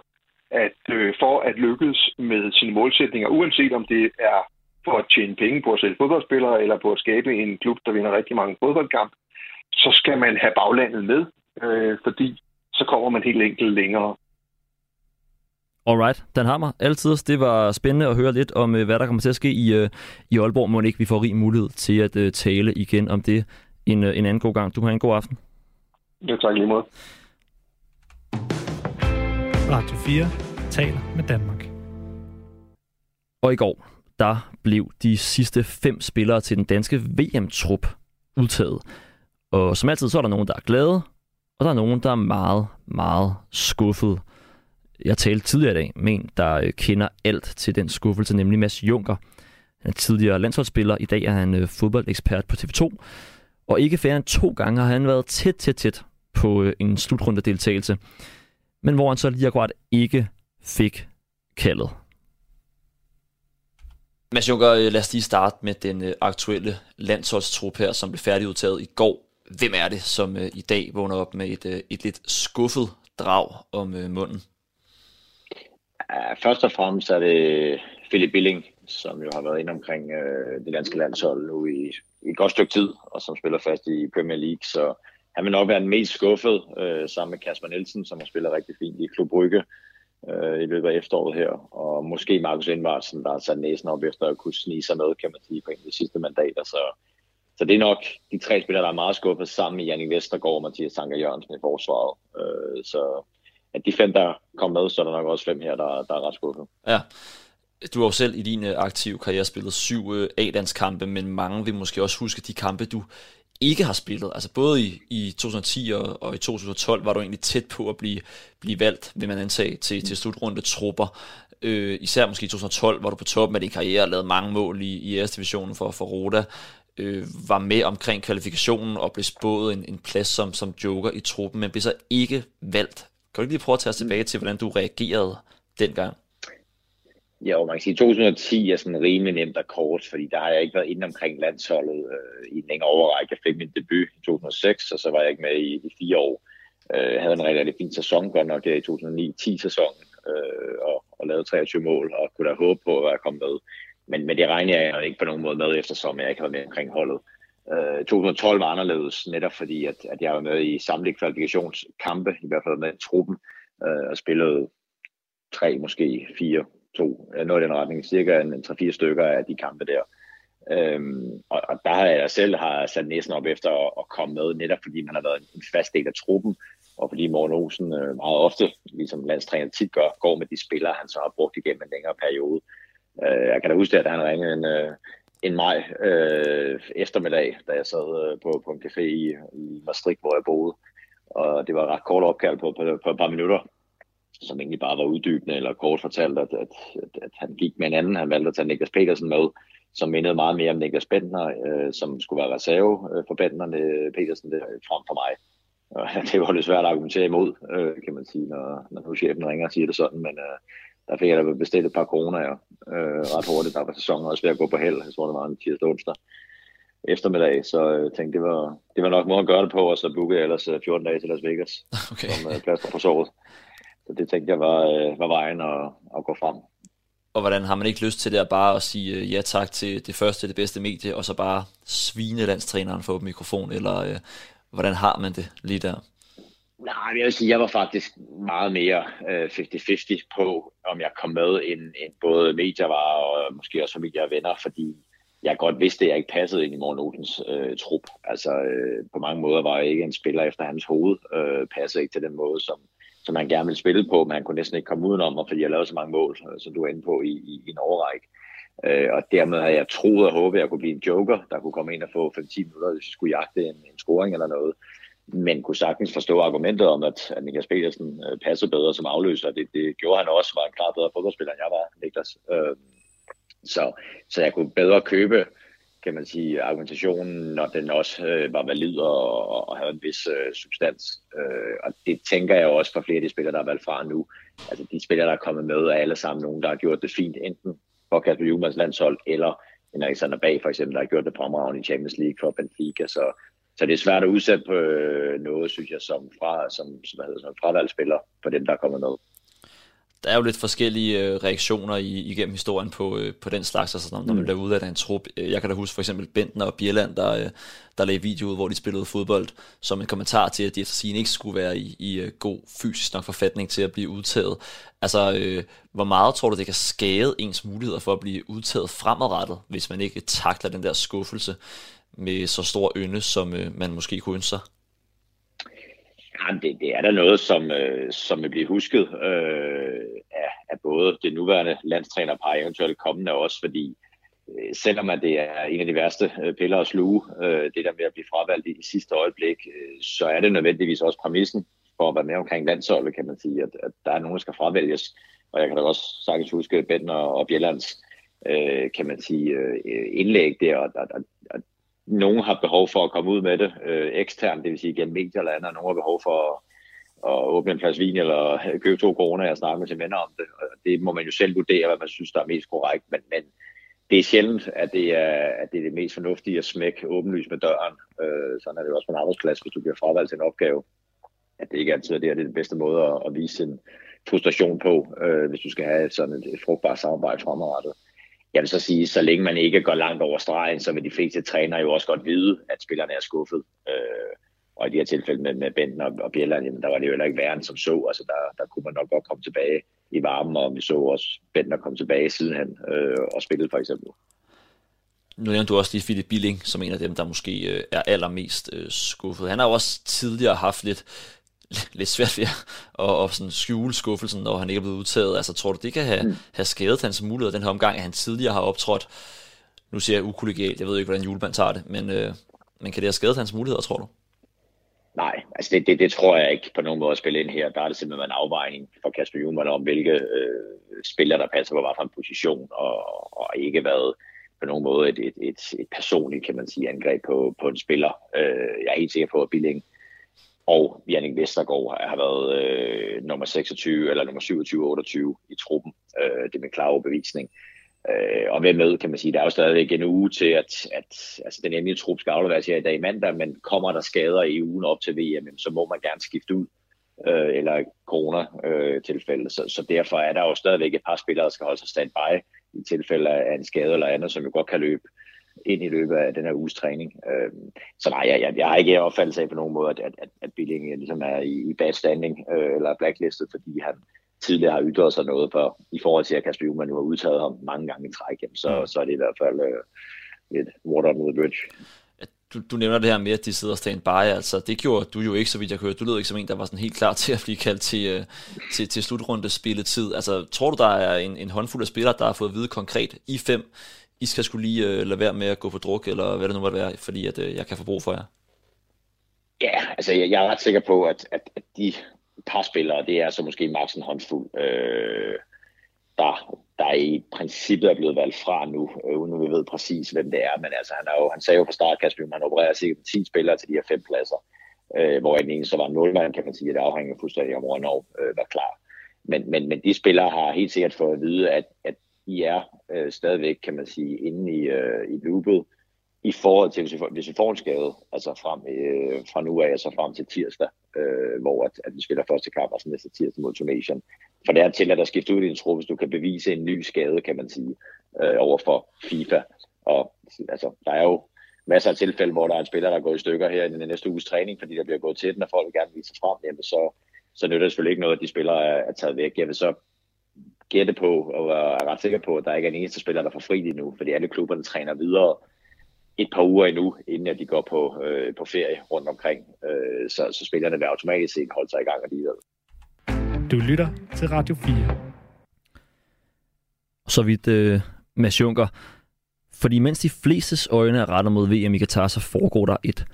at øh, for at lykkes med sine målsætninger, uanset om det er for at tjene penge på at sælge fodboldspillere, eller på at skabe en klub, der vinder rigtig mange fodboldkampe, så skal man have baglandet med, øh, fordi så kommer man helt enkelt længere. Alright, Dan Hammer, altid. Det var spændende at høre lidt om, øh, hvad der kommer til at ske i, øh, i Aalborg. Må ikke vi får rig mulighed til at uh, tale igen om det en, en anden god gang. Du har en god aften. Det tak lige måde. Radio 4 taler med Danmark. Og i går, der blev de sidste fem spillere til den danske VM-trup udtaget. Og som altid, så er der nogen, der er glade, og der er nogen, der er meget, meget skuffet. Jeg talte tidligere i dag med en, der øh, kender alt til den skuffelse, nemlig Mads Junker. Han er tidligere landsholdsspiller. I dag er han øh, fodboldekspert på TV2. Og ikke færre end to gange har han været tæt, tæt, tæt på øh, en slutrunde deltagelse. Men hvor han så lige akkurat ikke fik kaldet. Mads Junker, øh, lad os lige starte med den øh, aktuelle landsholdstrup her, som blev færdigudtaget i går. Hvem er det, som øh, i dag vågner op med et, et lidt skuffet drag om munden? Først og fremmest er det Philip Billing, som jo har været inde omkring øh, det danske landshold nu i, i et godt stykke tid, og som spiller fast i Premier League, så han vil nok være den mest skuffet, øh, sammen med Kasper Nielsen, som har spillet rigtig fint i Klub Brygge øh, i løbet af efteråret her, og måske Markus Indvartsen, der har sat næsen op efter at kunne snige sig med, kan man sige, på en af de sidste mandater, så, så det er nok de tre spillere, der er meget skuffet sammen med Jannik Vestergaard og Mathias Sanker Jørgensen i forsvaret, øh, så at de fem, der kom med, så er der nok også fem her, der, der er ret skuffet. Ja, du har jo selv i din øh, aktive karriere spillet syv øh, A-landskampe, men mange vil måske også huske de kampe, du ikke har spillet. Altså både i, i 2010 og, og i 2012 var du egentlig tæt på at blive, blive valgt, vil man antage, til, til slutrunde trupper. Øh, især måske i 2012 var du på toppen af din karriere og lavede mange mål i, i æresdivisionen for, for Roda. Øh, var med omkring kvalifikationen og blev spået en, en plads som, som joker i truppen, men blev så ikke valgt. Kan du ikke lige prøve at tage os tilbage til, hvordan du reagerede dengang? Jo, man kan sige, 2010 er sådan rimelig nemt og kort, fordi der har jeg ikke været inde omkring landsholdet øh, i en længere overrække. Jeg fik min debut i 2006, og så var jeg ikke med i, i fire år. Øh, havde en rigtig, rigtig fin sæson, godt nok der i 2009-10 sæsonen, øh, og, og lavede 23 mål, og kunne da håbe på at være kommet med. Men, men det regner jeg ikke på nogen måde med, eftersom jeg ikke har været med omkring holdet. Øh, 2012 var anderledes, netop fordi, at, at jeg var med i samtlige kvalifikationskampe, i hvert fald med truppen, øh, og spillede tre, måske fire to, noget i den retning, cirka en, en 3-4 stykker af de kampe der. Øhm, og, og der har jeg selv har sat næsen op efter at, at komme med, netop fordi man har været en, fast del af truppen, og fordi Morten Olsen øh, meget ofte, ligesom landstræner tit gør, går med de spillere, han så har brugt igennem en længere periode. Øh, jeg kan da huske, at han ringede en, øh, en maj øh, eftermiddag, da jeg sad øh, på, på en café i, i Maastricht, hvor jeg boede. Og det var ret kort opkald på, på, på et par minutter, som egentlig bare var uddybende eller kort fortalt, at, at, at, at han gik med en anden. Han valgte at tage Niklas Petersen med, som mindede meget mere om Niklas Bentner, øh, som skulle være reserve øh, for Bentner, øh, Petersen det, frem for mig. Og det var lidt svært at argumentere imod, øh, kan man sige, når, når nu chefen ringer og siger det sådan, men øh, der fik jeg da bestilt et par coronaer øh, ret hurtigt. Der var sæsonen også ved at gå på held. Jeg tror, det var en tirsdag onsdag eftermiddag, så jeg tænkte, det var, det var nok måde at gøre det på, og så bookede jeg ellers 14 øh, dage til Las Vegas, okay. som øh, plads på såret. Så det tænkte jeg var, øh, var vejen at, at gå frem. Og hvordan har man ikke lyst til det at bare at sige øh, ja tak til det første, det bedste medie, og så bare svine landstræneren for mikrofon, eller øh, hvordan har man det lige der? Nej, jeg vil sige, jeg var faktisk meget mere øh, 50-50 på, om jeg kom med, end, end både medier var, og måske også familie og venner, fordi jeg godt vidste, at jeg ikke passede ind i Morten Olsens øh, trup. Altså, øh, på mange måder var jeg ikke en spiller efter hans hoved, øh, passede ikke til den måde, som, som han gerne ville spille på, men han kunne næsten ikke komme udenom, fordi jeg lavede så mange mål, som du er inde på i, i, i en overrække. Øh, og dermed havde jeg troet og håbet, at jeg kunne blive en joker, der kunne komme ind og få 5-10 minutter, hvis jeg skulle jagte en, en scoring eller noget. Men kunne sagtens forstå argumentet om, at, at Niklas Petersen øh, passede bedre som afløser. Det, det gjorde han også, var en klar bedre fodboldspiller, end jeg var, Niklas. Øh, så, så jeg kunne bedre købe kan man sige, argumentationen, når den også øh, var valid og, og havde en vis øh, substans. Øh, og det tænker jeg også for flere af de spillere, der er valgt fra nu. Altså de spillere, der er kommet med, er alle sammen nogen, der har gjort det fint, enten for Kasper Jumans landshold, eller en Alexander Bag for eksempel, der har gjort det fremragende i Champions League for Benfica. Så, så det er svært at udsætte på øh, noget, synes jeg, som, fra, som, som, hvad hedder, som fravalgsspiller for dem, der er kommet med der er jo lidt forskellige øh, reaktioner i, igennem historien på, øh, på den slags, altså når, når man mm. bliver ude af en trup. Øh, jeg kan da huske for eksempel Bentner og Bjelland, der, øh, der lagde video ud, hvor de spillede fodbold, som en kommentar til, at de efter sin ikke skulle være i, i uh, god fysisk nok forfatning til at blive udtaget. Altså, øh, hvor meget tror du, det kan skade ens muligheder for at blive udtaget fremadrettet, hvis man ikke takler den der skuffelse med så stor ynde, som øh, man måske kunne ønske sig? Jamen, det, det er da noget, som, øh, som vil blive husket øh, af, af både det nuværende landstræner og eventuelt kommende også, fordi øh, selvom at det er en af de værste øh, piller at sluge, øh, det der med at blive fravalgt i, sidste øjeblik, øh, så er det nødvendigvis også præmissen for at være med omkring landsholdet, kan man sige, at, at der er nogen, der skal fravælges. Og jeg kan da også sagtens huske Ben og, og Bjellands, øh, kan man sige, øh, indlæg der, og, og, og nogen har behov for at komme ud med det øh, eksternt, det vil sige gennem medier eller andet, og nogen har behov for at, at åbne en flaske vin eller købe to kroner og snakke med sine venner om det. Og det må man jo selv vurdere, hvad man synes, der er mest korrekt, men, men det er sjældent, at det er, at det er det mest fornuftige at smække åbenlyst med døren. Øh, sådan er det jo også på en arbejdsplads, hvis du bliver fravalgt til en opgave. At det ikke altid er det, er den bedste måde at, at vise sin frustration på, øh, hvis du skal have sådan et, et frugtbart samarbejde fremadrettet. Jeg vil så sige, så længe man ikke går langt over stregen, så vil de fleste trænere jo også godt vide, at spillerne er skuffet. Øh, og i de her tilfælde med, med Benten og, og Bjelland, jamen, der var det jo heller ikke værre som så. Altså, der, der kunne man nok godt komme tilbage i varmen, og vi så også Bentner komme tilbage sidenhen øh, og spille for eksempel. Nu nævnte du også lige Philip Billing, som en af dem, der måske øh, er allermest øh, skuffet. Han har jo også tidligere haft lidt lidt svært ved at, at sådan skjule skuffelsen, når han ikke er blevet udtaget. Altså, tror du, det kan have, mm. have skadet hans mulighed den her omgang, at han tidligere har optrådt, nu siger jeg ukollegialt, jeg ved ikke, hvordan julemand tager det, men, øh, men kan det have skadet hans muligheder, tror du? Nej, altså det, det, det tror jeg ikke på nogen måde at spille ind her. Der er det simpelthen en afvejning for Kasper Julemand om, hvilke øh, spillere, der passer på hvilken position, og, og ikke været på nogen måde et, et, et, et personligt, kan man sige, angreb på, på en spiller. Øh, jeg er helt sikker på, at Billing og Jannik Vestergaard har været øh, nummer 26 eller nummer 27-28 i truppen. Øh, det er med klare overbevisning. Øh, og hvem med, kan man sige, der er jo stadigvæk en uge til, at, at altså, den endelige trup skal afleveres her i dag i mandag, men kommer der skader i ugen op til VM, så må man gerne skifte ud, øh, eller corona-tilfælde. Øh, så, så derfor er der jo stadigvæk et par spillere, der skal holde sig standby i tilfælde af en skade eller andet, som jo godt kan løbe ind i løbet af den her uges træning. Øh, så nej, jeg, jeg, jeg har ikke opfattelse af på nogen måde, at, at, at Billing ligesom er i, i bad standing øh, eller blacklistet, fordi han tidligere har ytret sig noget for, i forhold til, at Kasper Juhlmann nu har udtaget ham mange gange i træk, jamen, så, mm. så er det i hvert fald øh, et water under the bridge. Du, du nævner det her med, at de sidder standby, altså det gjorde du jo ikke, så vidt jeg hørte. Du lød ikke som en, der var sådan helt klar til at blive kaldt til, øh, til, til slutrunde spilletid. Altså tror du, der er en, en håndfuld af spillere, der har fået at vide konkret i fem, i skal skulle lige øh, lade være med at gå på druk, eller hvad det nu måtte være, fordi at, øh, jeg kan få brug for jer? Ja, altså jeg, jeg er ret sikker på, at, at, at de par spillere, det er så måske maks en håndfuld, øh, der, der i princippet er blevet valgt fra nu, øh, uden at vi ved præcis, hvem det er. Men altså, han, er jo, han sagde jo fra start, Kasper, man opererer sikkert 10 spillere til de her fem pladser, øh, hvor den ene så var en nulmand, kan man sige, at det afhænger fuldstændig om, hvornår øh, var klar. Men, men, men de spillere har helt sikkert fået at vide, at, at i er øh, stadigvæk, kan man sige, inde i, øh, i loopet, i forhold til, hvis vi får, hvis vi får en skade, altså frem, øh, fra nu af og så frem til tirsdag, øh, hvor at, at vi spiller første kamp, altså næste tirsdag mod Tunation. For det er til, at der skifter ud i en tro, hvis du kan bevise en ny skade, kan man sige, øh, over for FIFA. Og altså, der er jo masser af tilfælde, hvor der er en spiller, der er gået i stykker her i den næste uges træning, fordi der bliver gået til den, og folk vil gerne vise sig frem, jamen så, så nytter det selvfølgelig ikke noget, at de spillere er, er taget væk. Jeg vil så gætte på, og er ret sikker på, at der ikke er en eneste spiller, der får fri lige nu, fordi alle klubberne træner videre et par uger endnu, inden at de går på, øh, på ferie rundt omkring. Øh, så, så spillerne vil automatisk set holde sig i gang alligevel. Du lytter til Radio 4. Så vidt øh, Mads Juncker. Fordi mens de flestes øjne er rettet mod VM i Katar, så foregår der et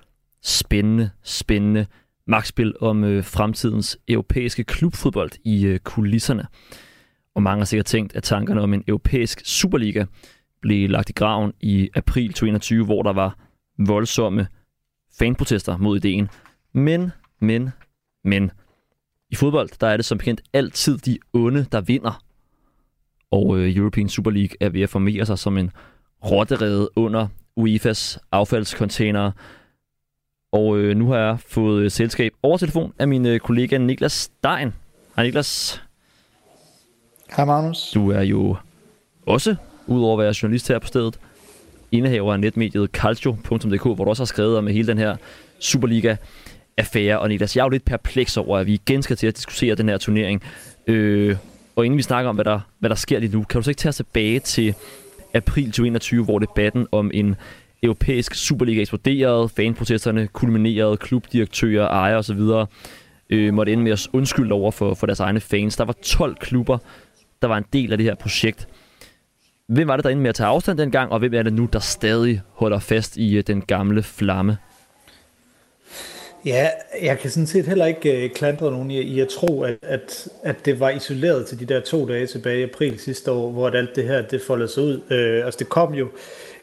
spændende, spændende magtspil om øh, fremtidens europæiske klubfodbold i øh, kulisserne. Og mange har sikkert tænkt, at tankerne om en europæisk Superliga blev lagt i graven i april 2021, hvor der var voldsomme fanprotester mod ideen. Men, men, men, i fodbold, der er det som bekendt altid de onde, der vinder. Og øh, European Super League er ved at formere sig som en rotterede under UEFA's affaldscontainer. Og øh, nu har jeg fået øh, selskab over telefon af min øh, kollega Niklas Stein. Hej Niklas. Hej Magnus. Du er jo også udover at være journalist her på stedet, indehaver af netmediet calcio.dk, hvor du også har skrevet om hele den her Superliga affære. Og Niklas, jeg er jo lidt perpleks over, at vi igen skal til at diskutere den her turnering. Øh, og inden vi snakker om, hvad der, hvad der sker lige nu, kan du så ikke tage os tilbage til april 2021, hvor debatten om en europæisk Superliga eksploderede, fanprotesterne kulminerede, klubdirektører, ejere osv. øh, måtte ende med at undskylde over for, for deres egne fans. Der var 12 klubber, der var en del af det her projekt. Hvem var det, der endte med at tage afstand dengang, og hvem er det nu, der stadig holder fast i øh, den gamle flamme? Ja, jeg kan sådan set heller ikke øh, klandre nogen i, i at tro, at, at, at det var isoleret til de der to dage tilbage i april sidste år, hvor alt det her det foldede sig ud. Øh, altså det kom jo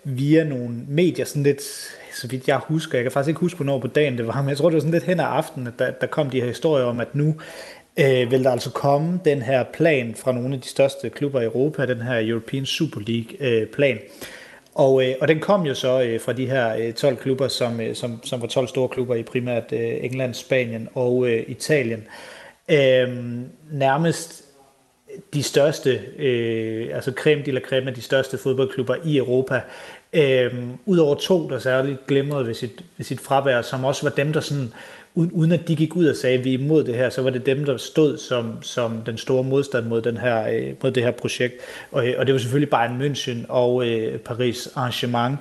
via nogle medier, sådan lidt, så vidt jeg husker, jeg kan faktisk ikke huske, hvornår på dagen det var, men jeg tror, det var sådan lidt hen ad aftenen, at der, der kom de her historier om, at nu øh, vil der altså komme den her plan fra nogle af de største klubber i Europa, den her European Super League-plan. Øh, og, øh, og den kom jo så øh, fra de her øh, 12 klubber, som, øh, som, som var 12 store klubber i primært øh, England, Spanien og øh, Italien. Øh, nærmest de største, øh, altså creme de la creme af de største fodboldklubber i Europa. Øh, Udover to, der særligt glemrede ved sit, ved sit fravær, som også var dem, der sådan uden at de gik ud og sagde, at vi er imod det her, så var det dem, der stod som, som den store modstand mod, den her, øh, mod det her projekt. Og, øh, og det var selvfølgelig Bayern München og øh, Paris Arrangement.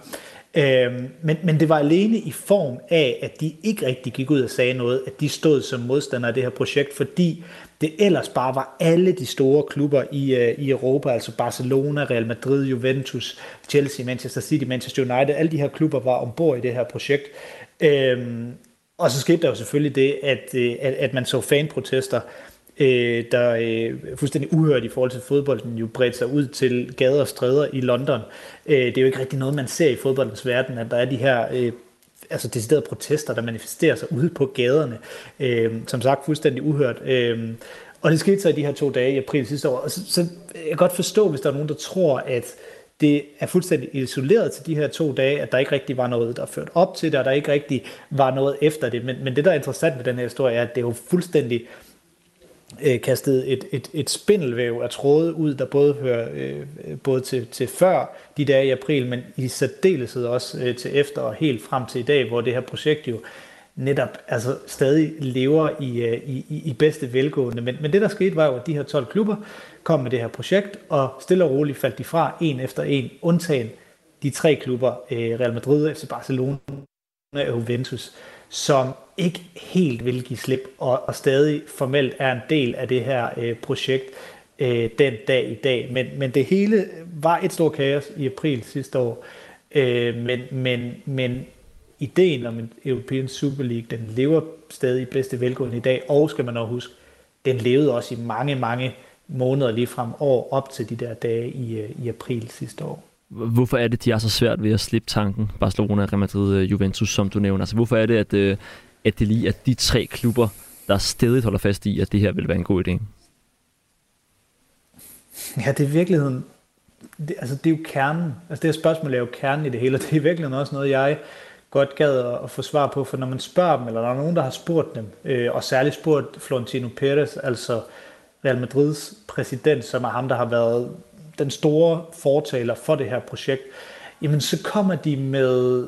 Øh, men, men det var alene i form af, at de ikke rigtig gik ud og sagde noget, at de stod som modstandere af det her projekt, fordi det ellers bare var alle de store klubber i, øh, i Europa, altså Barcelona, Real Madrid, Juventus, Chelsea, Manchester City, Manchester United, alle de her klubber var ombord i det her projekt. Øhm, og så skete der jo selvfølgelig det, at, øh, at, at man så fanprotester, øh, der øh, fuldstændig uhørt i forhold til fodbolden jo bredte sig ud til gader og stræder i London. Øh, det er jo ikke rigtig noget, man ser i fodboldens verden, at der er de her øh, altså deciderede protester, der manifesterer sig ude på gaderne. Øh, som sagt fuldstændig uhørt. Øh, og det skete så i de her to dage i april sidste år. Og så, så jeg kan godt forstå, hvis der er nogen, der tror, at det er fuldstændig isoleret til de her to dage, at der ikke rigtig var noget, der ført op til det, og der ikke rigtig var noget efter det. Men, men det, der er interessant ved den her historie, er, at det er jo fuldstændig øh, kastet et, et, et spindelvæv af tråde ud, der både hører øh, både til, til før de dage i april, men i særdeleshed også øh, til efter og helt frem til i dag, hvor det her projekt jo netop altså, stadig lever i, øh, i, i bedste velgående. Men, men det, der skete, var jo, at de her 12 klubber kom med det her projekt, og stille og roligt faldt de fra en efter en, undtagen de tre klubber, øh, Real Madrid, FC Barcelona og Juventus, som ikke helt vil give slip, og, og stadig formelt er en del af det her øh, projekt øh, den dag i dag. Men, men det hele var et stort kaos i april sidste år, øh, men, men, men ideen om en European Super League, den lever stadig i bedste velgående i dag, og skal man også huske, den levede også i mange, mange måneder lige frem år op til de der dage i, øh, i april sidste år. Hvorfor er det, de er så svært ved at slippe tanken, Barcelona, Real Madrid, øh, Juventus, som du nævner? Altså, hvorfor er det, at, øh, at det lige er de tre klubber, der stadig holder fast i, at det her vil være en god idé? Ja, det er i virkeligheden, det, altså det er jo kernen, altså det her spørgsmål er jo kernen i det hele, og det er i virkeligheden også noget, jeg godt gad at få svar på, for når man spørger dem, eller der er nogen, der har spurgt dem, øh, og særligt spurgt Florentino Perez, altså Real Madrids præsident, som er ham, der har været den store fortaler for det her projekt, jamen så kommer de med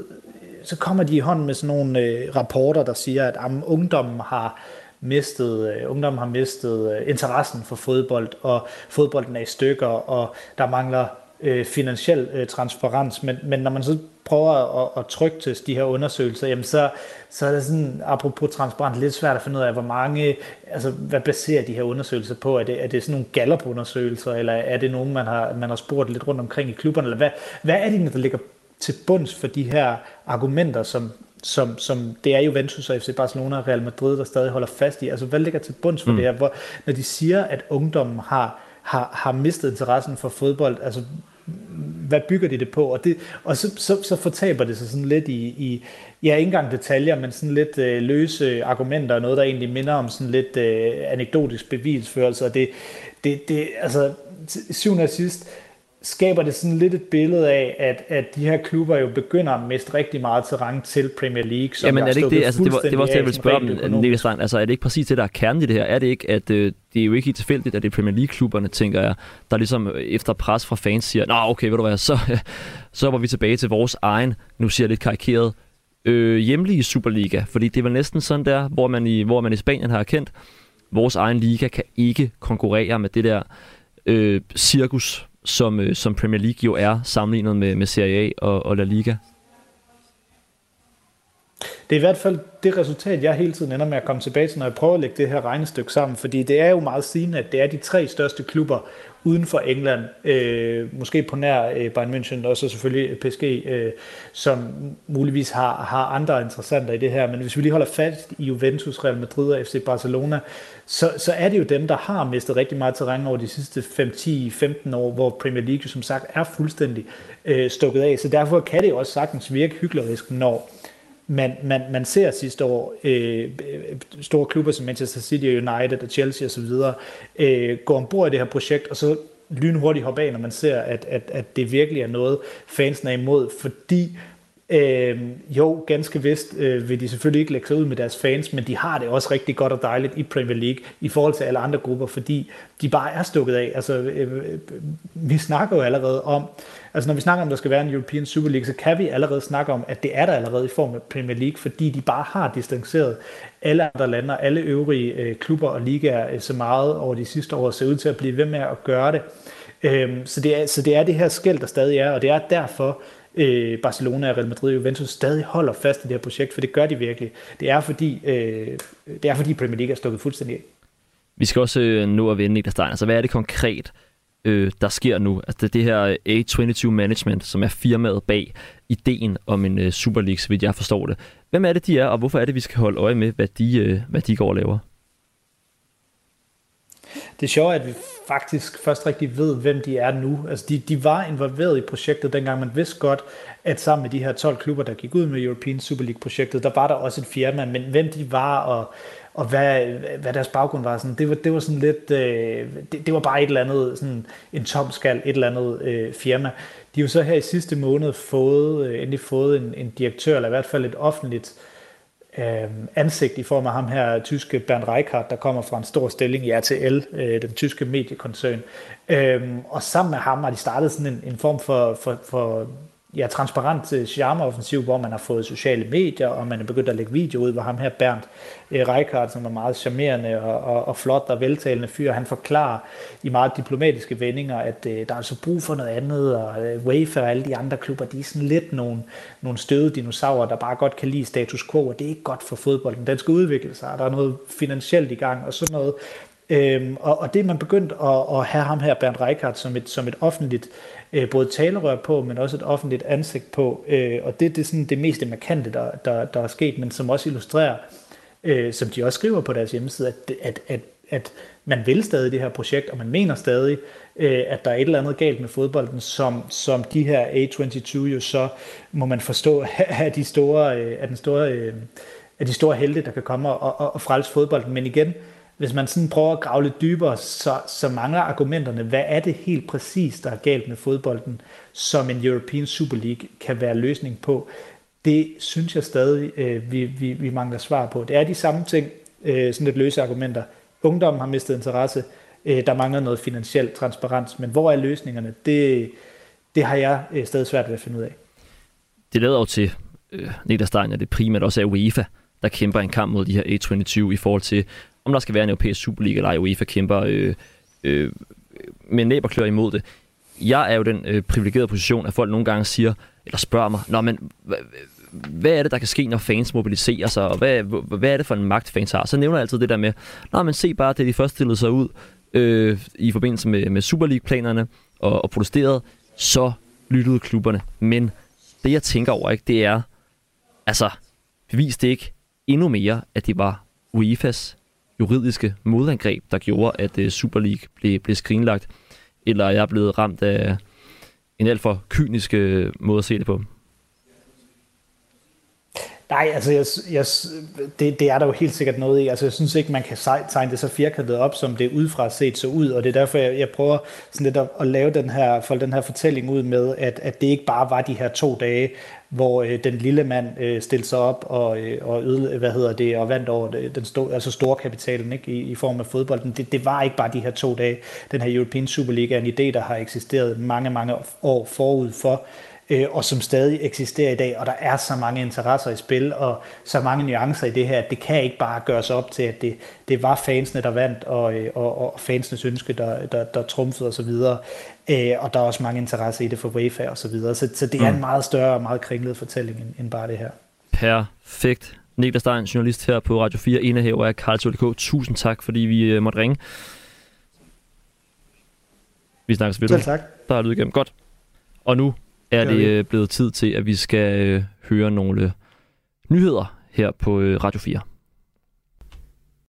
så kommer de i hånden med sådan nogle øh, rapporter, der siger, at jamen, ungdommen har mistet, øh, ungdommen har mistet øh, interessen for fodbold, og fodbolden er i stykker, og der mangler øh, finansiel øh, transparens. Men, men når man så prøver at, at trygteste de her undersøgelser, jamen så, så er det sådan, apropos transparent, lidt svært at finde ud af, hvor mange, altså hvad baserer de her undersøgelser på? Er det, er det sådan nogle Gallup-undersøgelser, eller er det nogen, man har, man har spurgt lidt rundt omkring i klubberne, eller hvad, hvad er det, der ligger til bunds for de her argumenter, som, som, som det er Juventus og FC Barcelona og Real Madrid, der stadig holder fast i. Altså, hvad ligger til bunds for mm. det her? Hvor, når de siger, at ungdommen har, har, har mistet interessen for fodbold, altså, hvad bygger de det på? Og, det, og så, så, så fortaber det sig sådan lidt i, i ja, ikke engang detaljer, men sådan lidt øh, løse argumenter, og noget, der egentlig minder om sådan lidt øh, anekdotisk bevisførelse. Og det, det, det altså, syvende og sidst, skaber det sådan lidt et billede af, at, at de her klubber jo begynder at miste rigtig meget terræn til Premier League. Som Jamen er det ikke det? Altså, det, var, det var også det, jeg ville spørge om, Niklas Strand. Altså er det ikke præcis det, der er kernen i det her? Er det ikke, at øh, det er jo ikke helt tilfældigt, at det er Premier League-klubberne, tænker jeg, der ligesom øh, efter pres fra fans siger, nå okay, ved du hvad, så, så var vi tilbage til vores egen, nu siger jeg lidt karikeret, øh, hjemlige Superliga. Fordi det vel næsten sådan der, hvor man i, hvor man i Spanien har erkendt, vores egen liga kan ikke konkurrere med det der øh, cirkus, som, øh, som Premier League jo er sammenlignet med, med Serie A og, og La Liga? Det er i hvert fald det resultat, jeg hele tiden ender med at komme tilbage til, når jeg prøver at lægge det her regnestykke sammen. Fordi det er jo meget sigende, at det er de tre største klubber uden for England, øh, måske på nær øh, Bayern München, og så selvfølgelig øh, PSG, øh, som muligvis har, har andre interessanter i det her. Men hvis vi lige holder fast i Juventus, Real Madrid og FC Barcelona, så, så er det jo dem, der har mistet rigtig meget terræn over de sidste 5, 10, 15 år, hvor Premier League som sagt er fuldstændig øh, stukket af. Så derfor kan det jo også sagtens virke hyklerisk, når man, man, man ser sidste år øh, store klubber som Manchester City og United og Chelsea osv. Øh, gå ombord i det her projekt, og så lynhurtigt hoppe af, når man ser, at, at, at det virkelig er noget, fansen er imod, fordi Øh, jo, ganske vist øh, vil de selvfølgelig ikke lægge sig ud med deres fans, men de har det også rigtig godt og dejligt i Premier League i forhold til alle andre grupper, fordi de bare er stukket af. Altså, øh, øh vi snakker jo allerede om, altså når vi snakker om, at der skal være en European Super League, så kan vi allerede snakke om, at det er der allerede i form af Premier League, fordi de bare har distanceret alle andre lande og alle øvrige øh, klubber og ligaer øh, så meget over de sidste år, ser ud til at blive ved med at gøre det. Øhm, så, det er, så det er det her skæld, der stadig er, og det er derfor, øh, Barcelona, Real Madrid og Juventus stadig holder fast i det her projekt, for det gør de virkelig. Det er fordi, øh, det er fordi Premier League er stukket fuldstændig af. Vi skal også øh, nå at vende, Niklas Stein. Altså, hvad er det konkret, øh, der sker nu? Altså, det, det her A22 Management, som er firmaet bag ideen om en øh, Super League, så vidt jeg forstår det. Hvem er det, de er, og hvorfor er det, vi skal holde øje med, hvad de, øh, hvad de går og laver? Det er sjovt, at vi faktisk først rigtig ved, hvem de er nu. Altså, de, de var involveret i projektet, dengang man vidste godt, at sammen med de her 12 klubber, der gik ud med European Super League-projektet, der var der også et firma, men hvem de var, og, og hvad, hvad deres baggrund var, sådan, det, var, det var sådan lidt, øh, det, det var bare et eller andet, sådan en tomskal, et eller andet øh, firma. De har jo så her i sidste måned fået, øh, endelig fået en, en direktør, eller i hvert fald et offentligt øh, ansigt i form af ham her, tyske Bernd Reichardt, der kommer fra en stor stilling i RTL, øh, den tyske mediekoncern. Øh, og sammen med ham har de startet sådan en, en form for, for, for ja, transparent øh, charmeoffensiv, hvor man har fået sociale medier, og man er begyndt at lægge video ud, hvor ham her Bernd øh, Reichardt, som er meget charmerende og, og, og flot og veltalende fyr, han forklarer i meget diplomatiske vendinger, at øh, der er altså brug for noget andet, og øh, Wafer og alle de andre klubber, de er sådan lidt nogle, nogle støde dinosaurer, der bare godt kan lide status quo, og det er ikke godt for fodbolden. Den skal udvikle sig, der er noget finansielt i gang, og sådan noget. Øhm, og, og det er man begyndt at, at have ham her, Bernd Reichardt, som et, som et offentligt øh, både talerør på, men også et offentligt ansigt på. Øh, og det, det er sådan det mest markante, der, der, der er sket, men som også illustrerer, øh, som de også skriver på deres hjemmeside, at, at, at, at man vil stadig det her projekt, og man mener stadig, øh, at der er et eller andet galt med fodbolden, som, som de her A22 jo så, må man forstå, er, de store, øh, er, den store, øh, er de store helte, der kan komme og, og, og frelse fodbolden. Men igen, hvis man sådan prøver at grave lidt dybere, så, så mangler argumenterne. Hvad er det helt præcis, der er galt med fodbolden, som en European Super League kan være løsning på? Det synes jeg stadig, øh, vi, vi, vi mangler svar på. Det er de samme ting, øh, sådan lidt løse argumenter. Ungdommen har mistet interesse. Øh, der mangler noget finansiel transparens. Men hvor er løsningerne? Det, det har jeg øh, stadig svært ved at finde ud af. Det lader jo til, øh, Niklas Stein, at det primært også er UEFA, der kæmper en kamp mod de her A22 i forhold til om der skal være en europæisk Superliga eller ej. UEFA kæmper øh, øh, med næb og klør imod det. Jeg er jo den øh, privilegerede position, at folk nogle gange siger, eller spørger mig, Nå, men, hvad er det, der kan ske, når fans mobiliserer sig, og hvad, hvad er det for en magt, fans har? Så nævner jeg altid det der med, Nå, men se bare, det de først stillede sig ud øh, i forbindelse med, med Super League-planerne og, og protesterede, så lyttede klubberne. Men det, jeg tænker over, ikke, det er, altså, beviste det ikke endnu mere, at det var UEFA's juridiske modangreb, der gjorde, at øh, Super League blev, blev skrinlagt? Eller er jeg blevet ramt af en alt for kynisk øh, måde at se det på? Nej, altså jeg, jeg, det, det er der jo helt sikkert noget i. Altså jeg synes ikke, man kan tegne det så firkantet op, som det udefra set så ud, og det er derfor, jeg, jeg prøver sådan lidt at, at lave den her, folde den her fortælling ud med, at, at det ikke bare var de her to dage, hvor øh, den lille mand øh, stillede sig op og, øh, og øde, hvad hedder det, og vandt over det, den sto, altså store kapitalen ikke, i, i form af fodbolden. Det, det var ikke bare de her to dage. Den her European Super League er en idé, der har eksisteret mange, mange år forud for, øh, og som stadig eksisterer i dag, og der er så mange interesser i spil, og så mange nuancer i det her, at det kan ikke bare gøres op til, at det, det var fansene, der vandt, og, øh, og, og fansenes ønske, der, der, der trumfede osv., øh, og der er også mange interesser i det for UEFA og så videre, så, så det er en mm. meget større og meget kringlet fortælling end, end bare det her. Perfekt. Niklas Stein, journalist her på Radio 4, indehaver af Karl Tusind tak, fordi vi øh, måtte ringe. Vi snakkes Selv videre. tak. Der er lyd igennem. Godt. Og nu er det øh, blevet tid til, at vi skal øh, høre nogle nyheder her på øh, Radio 4.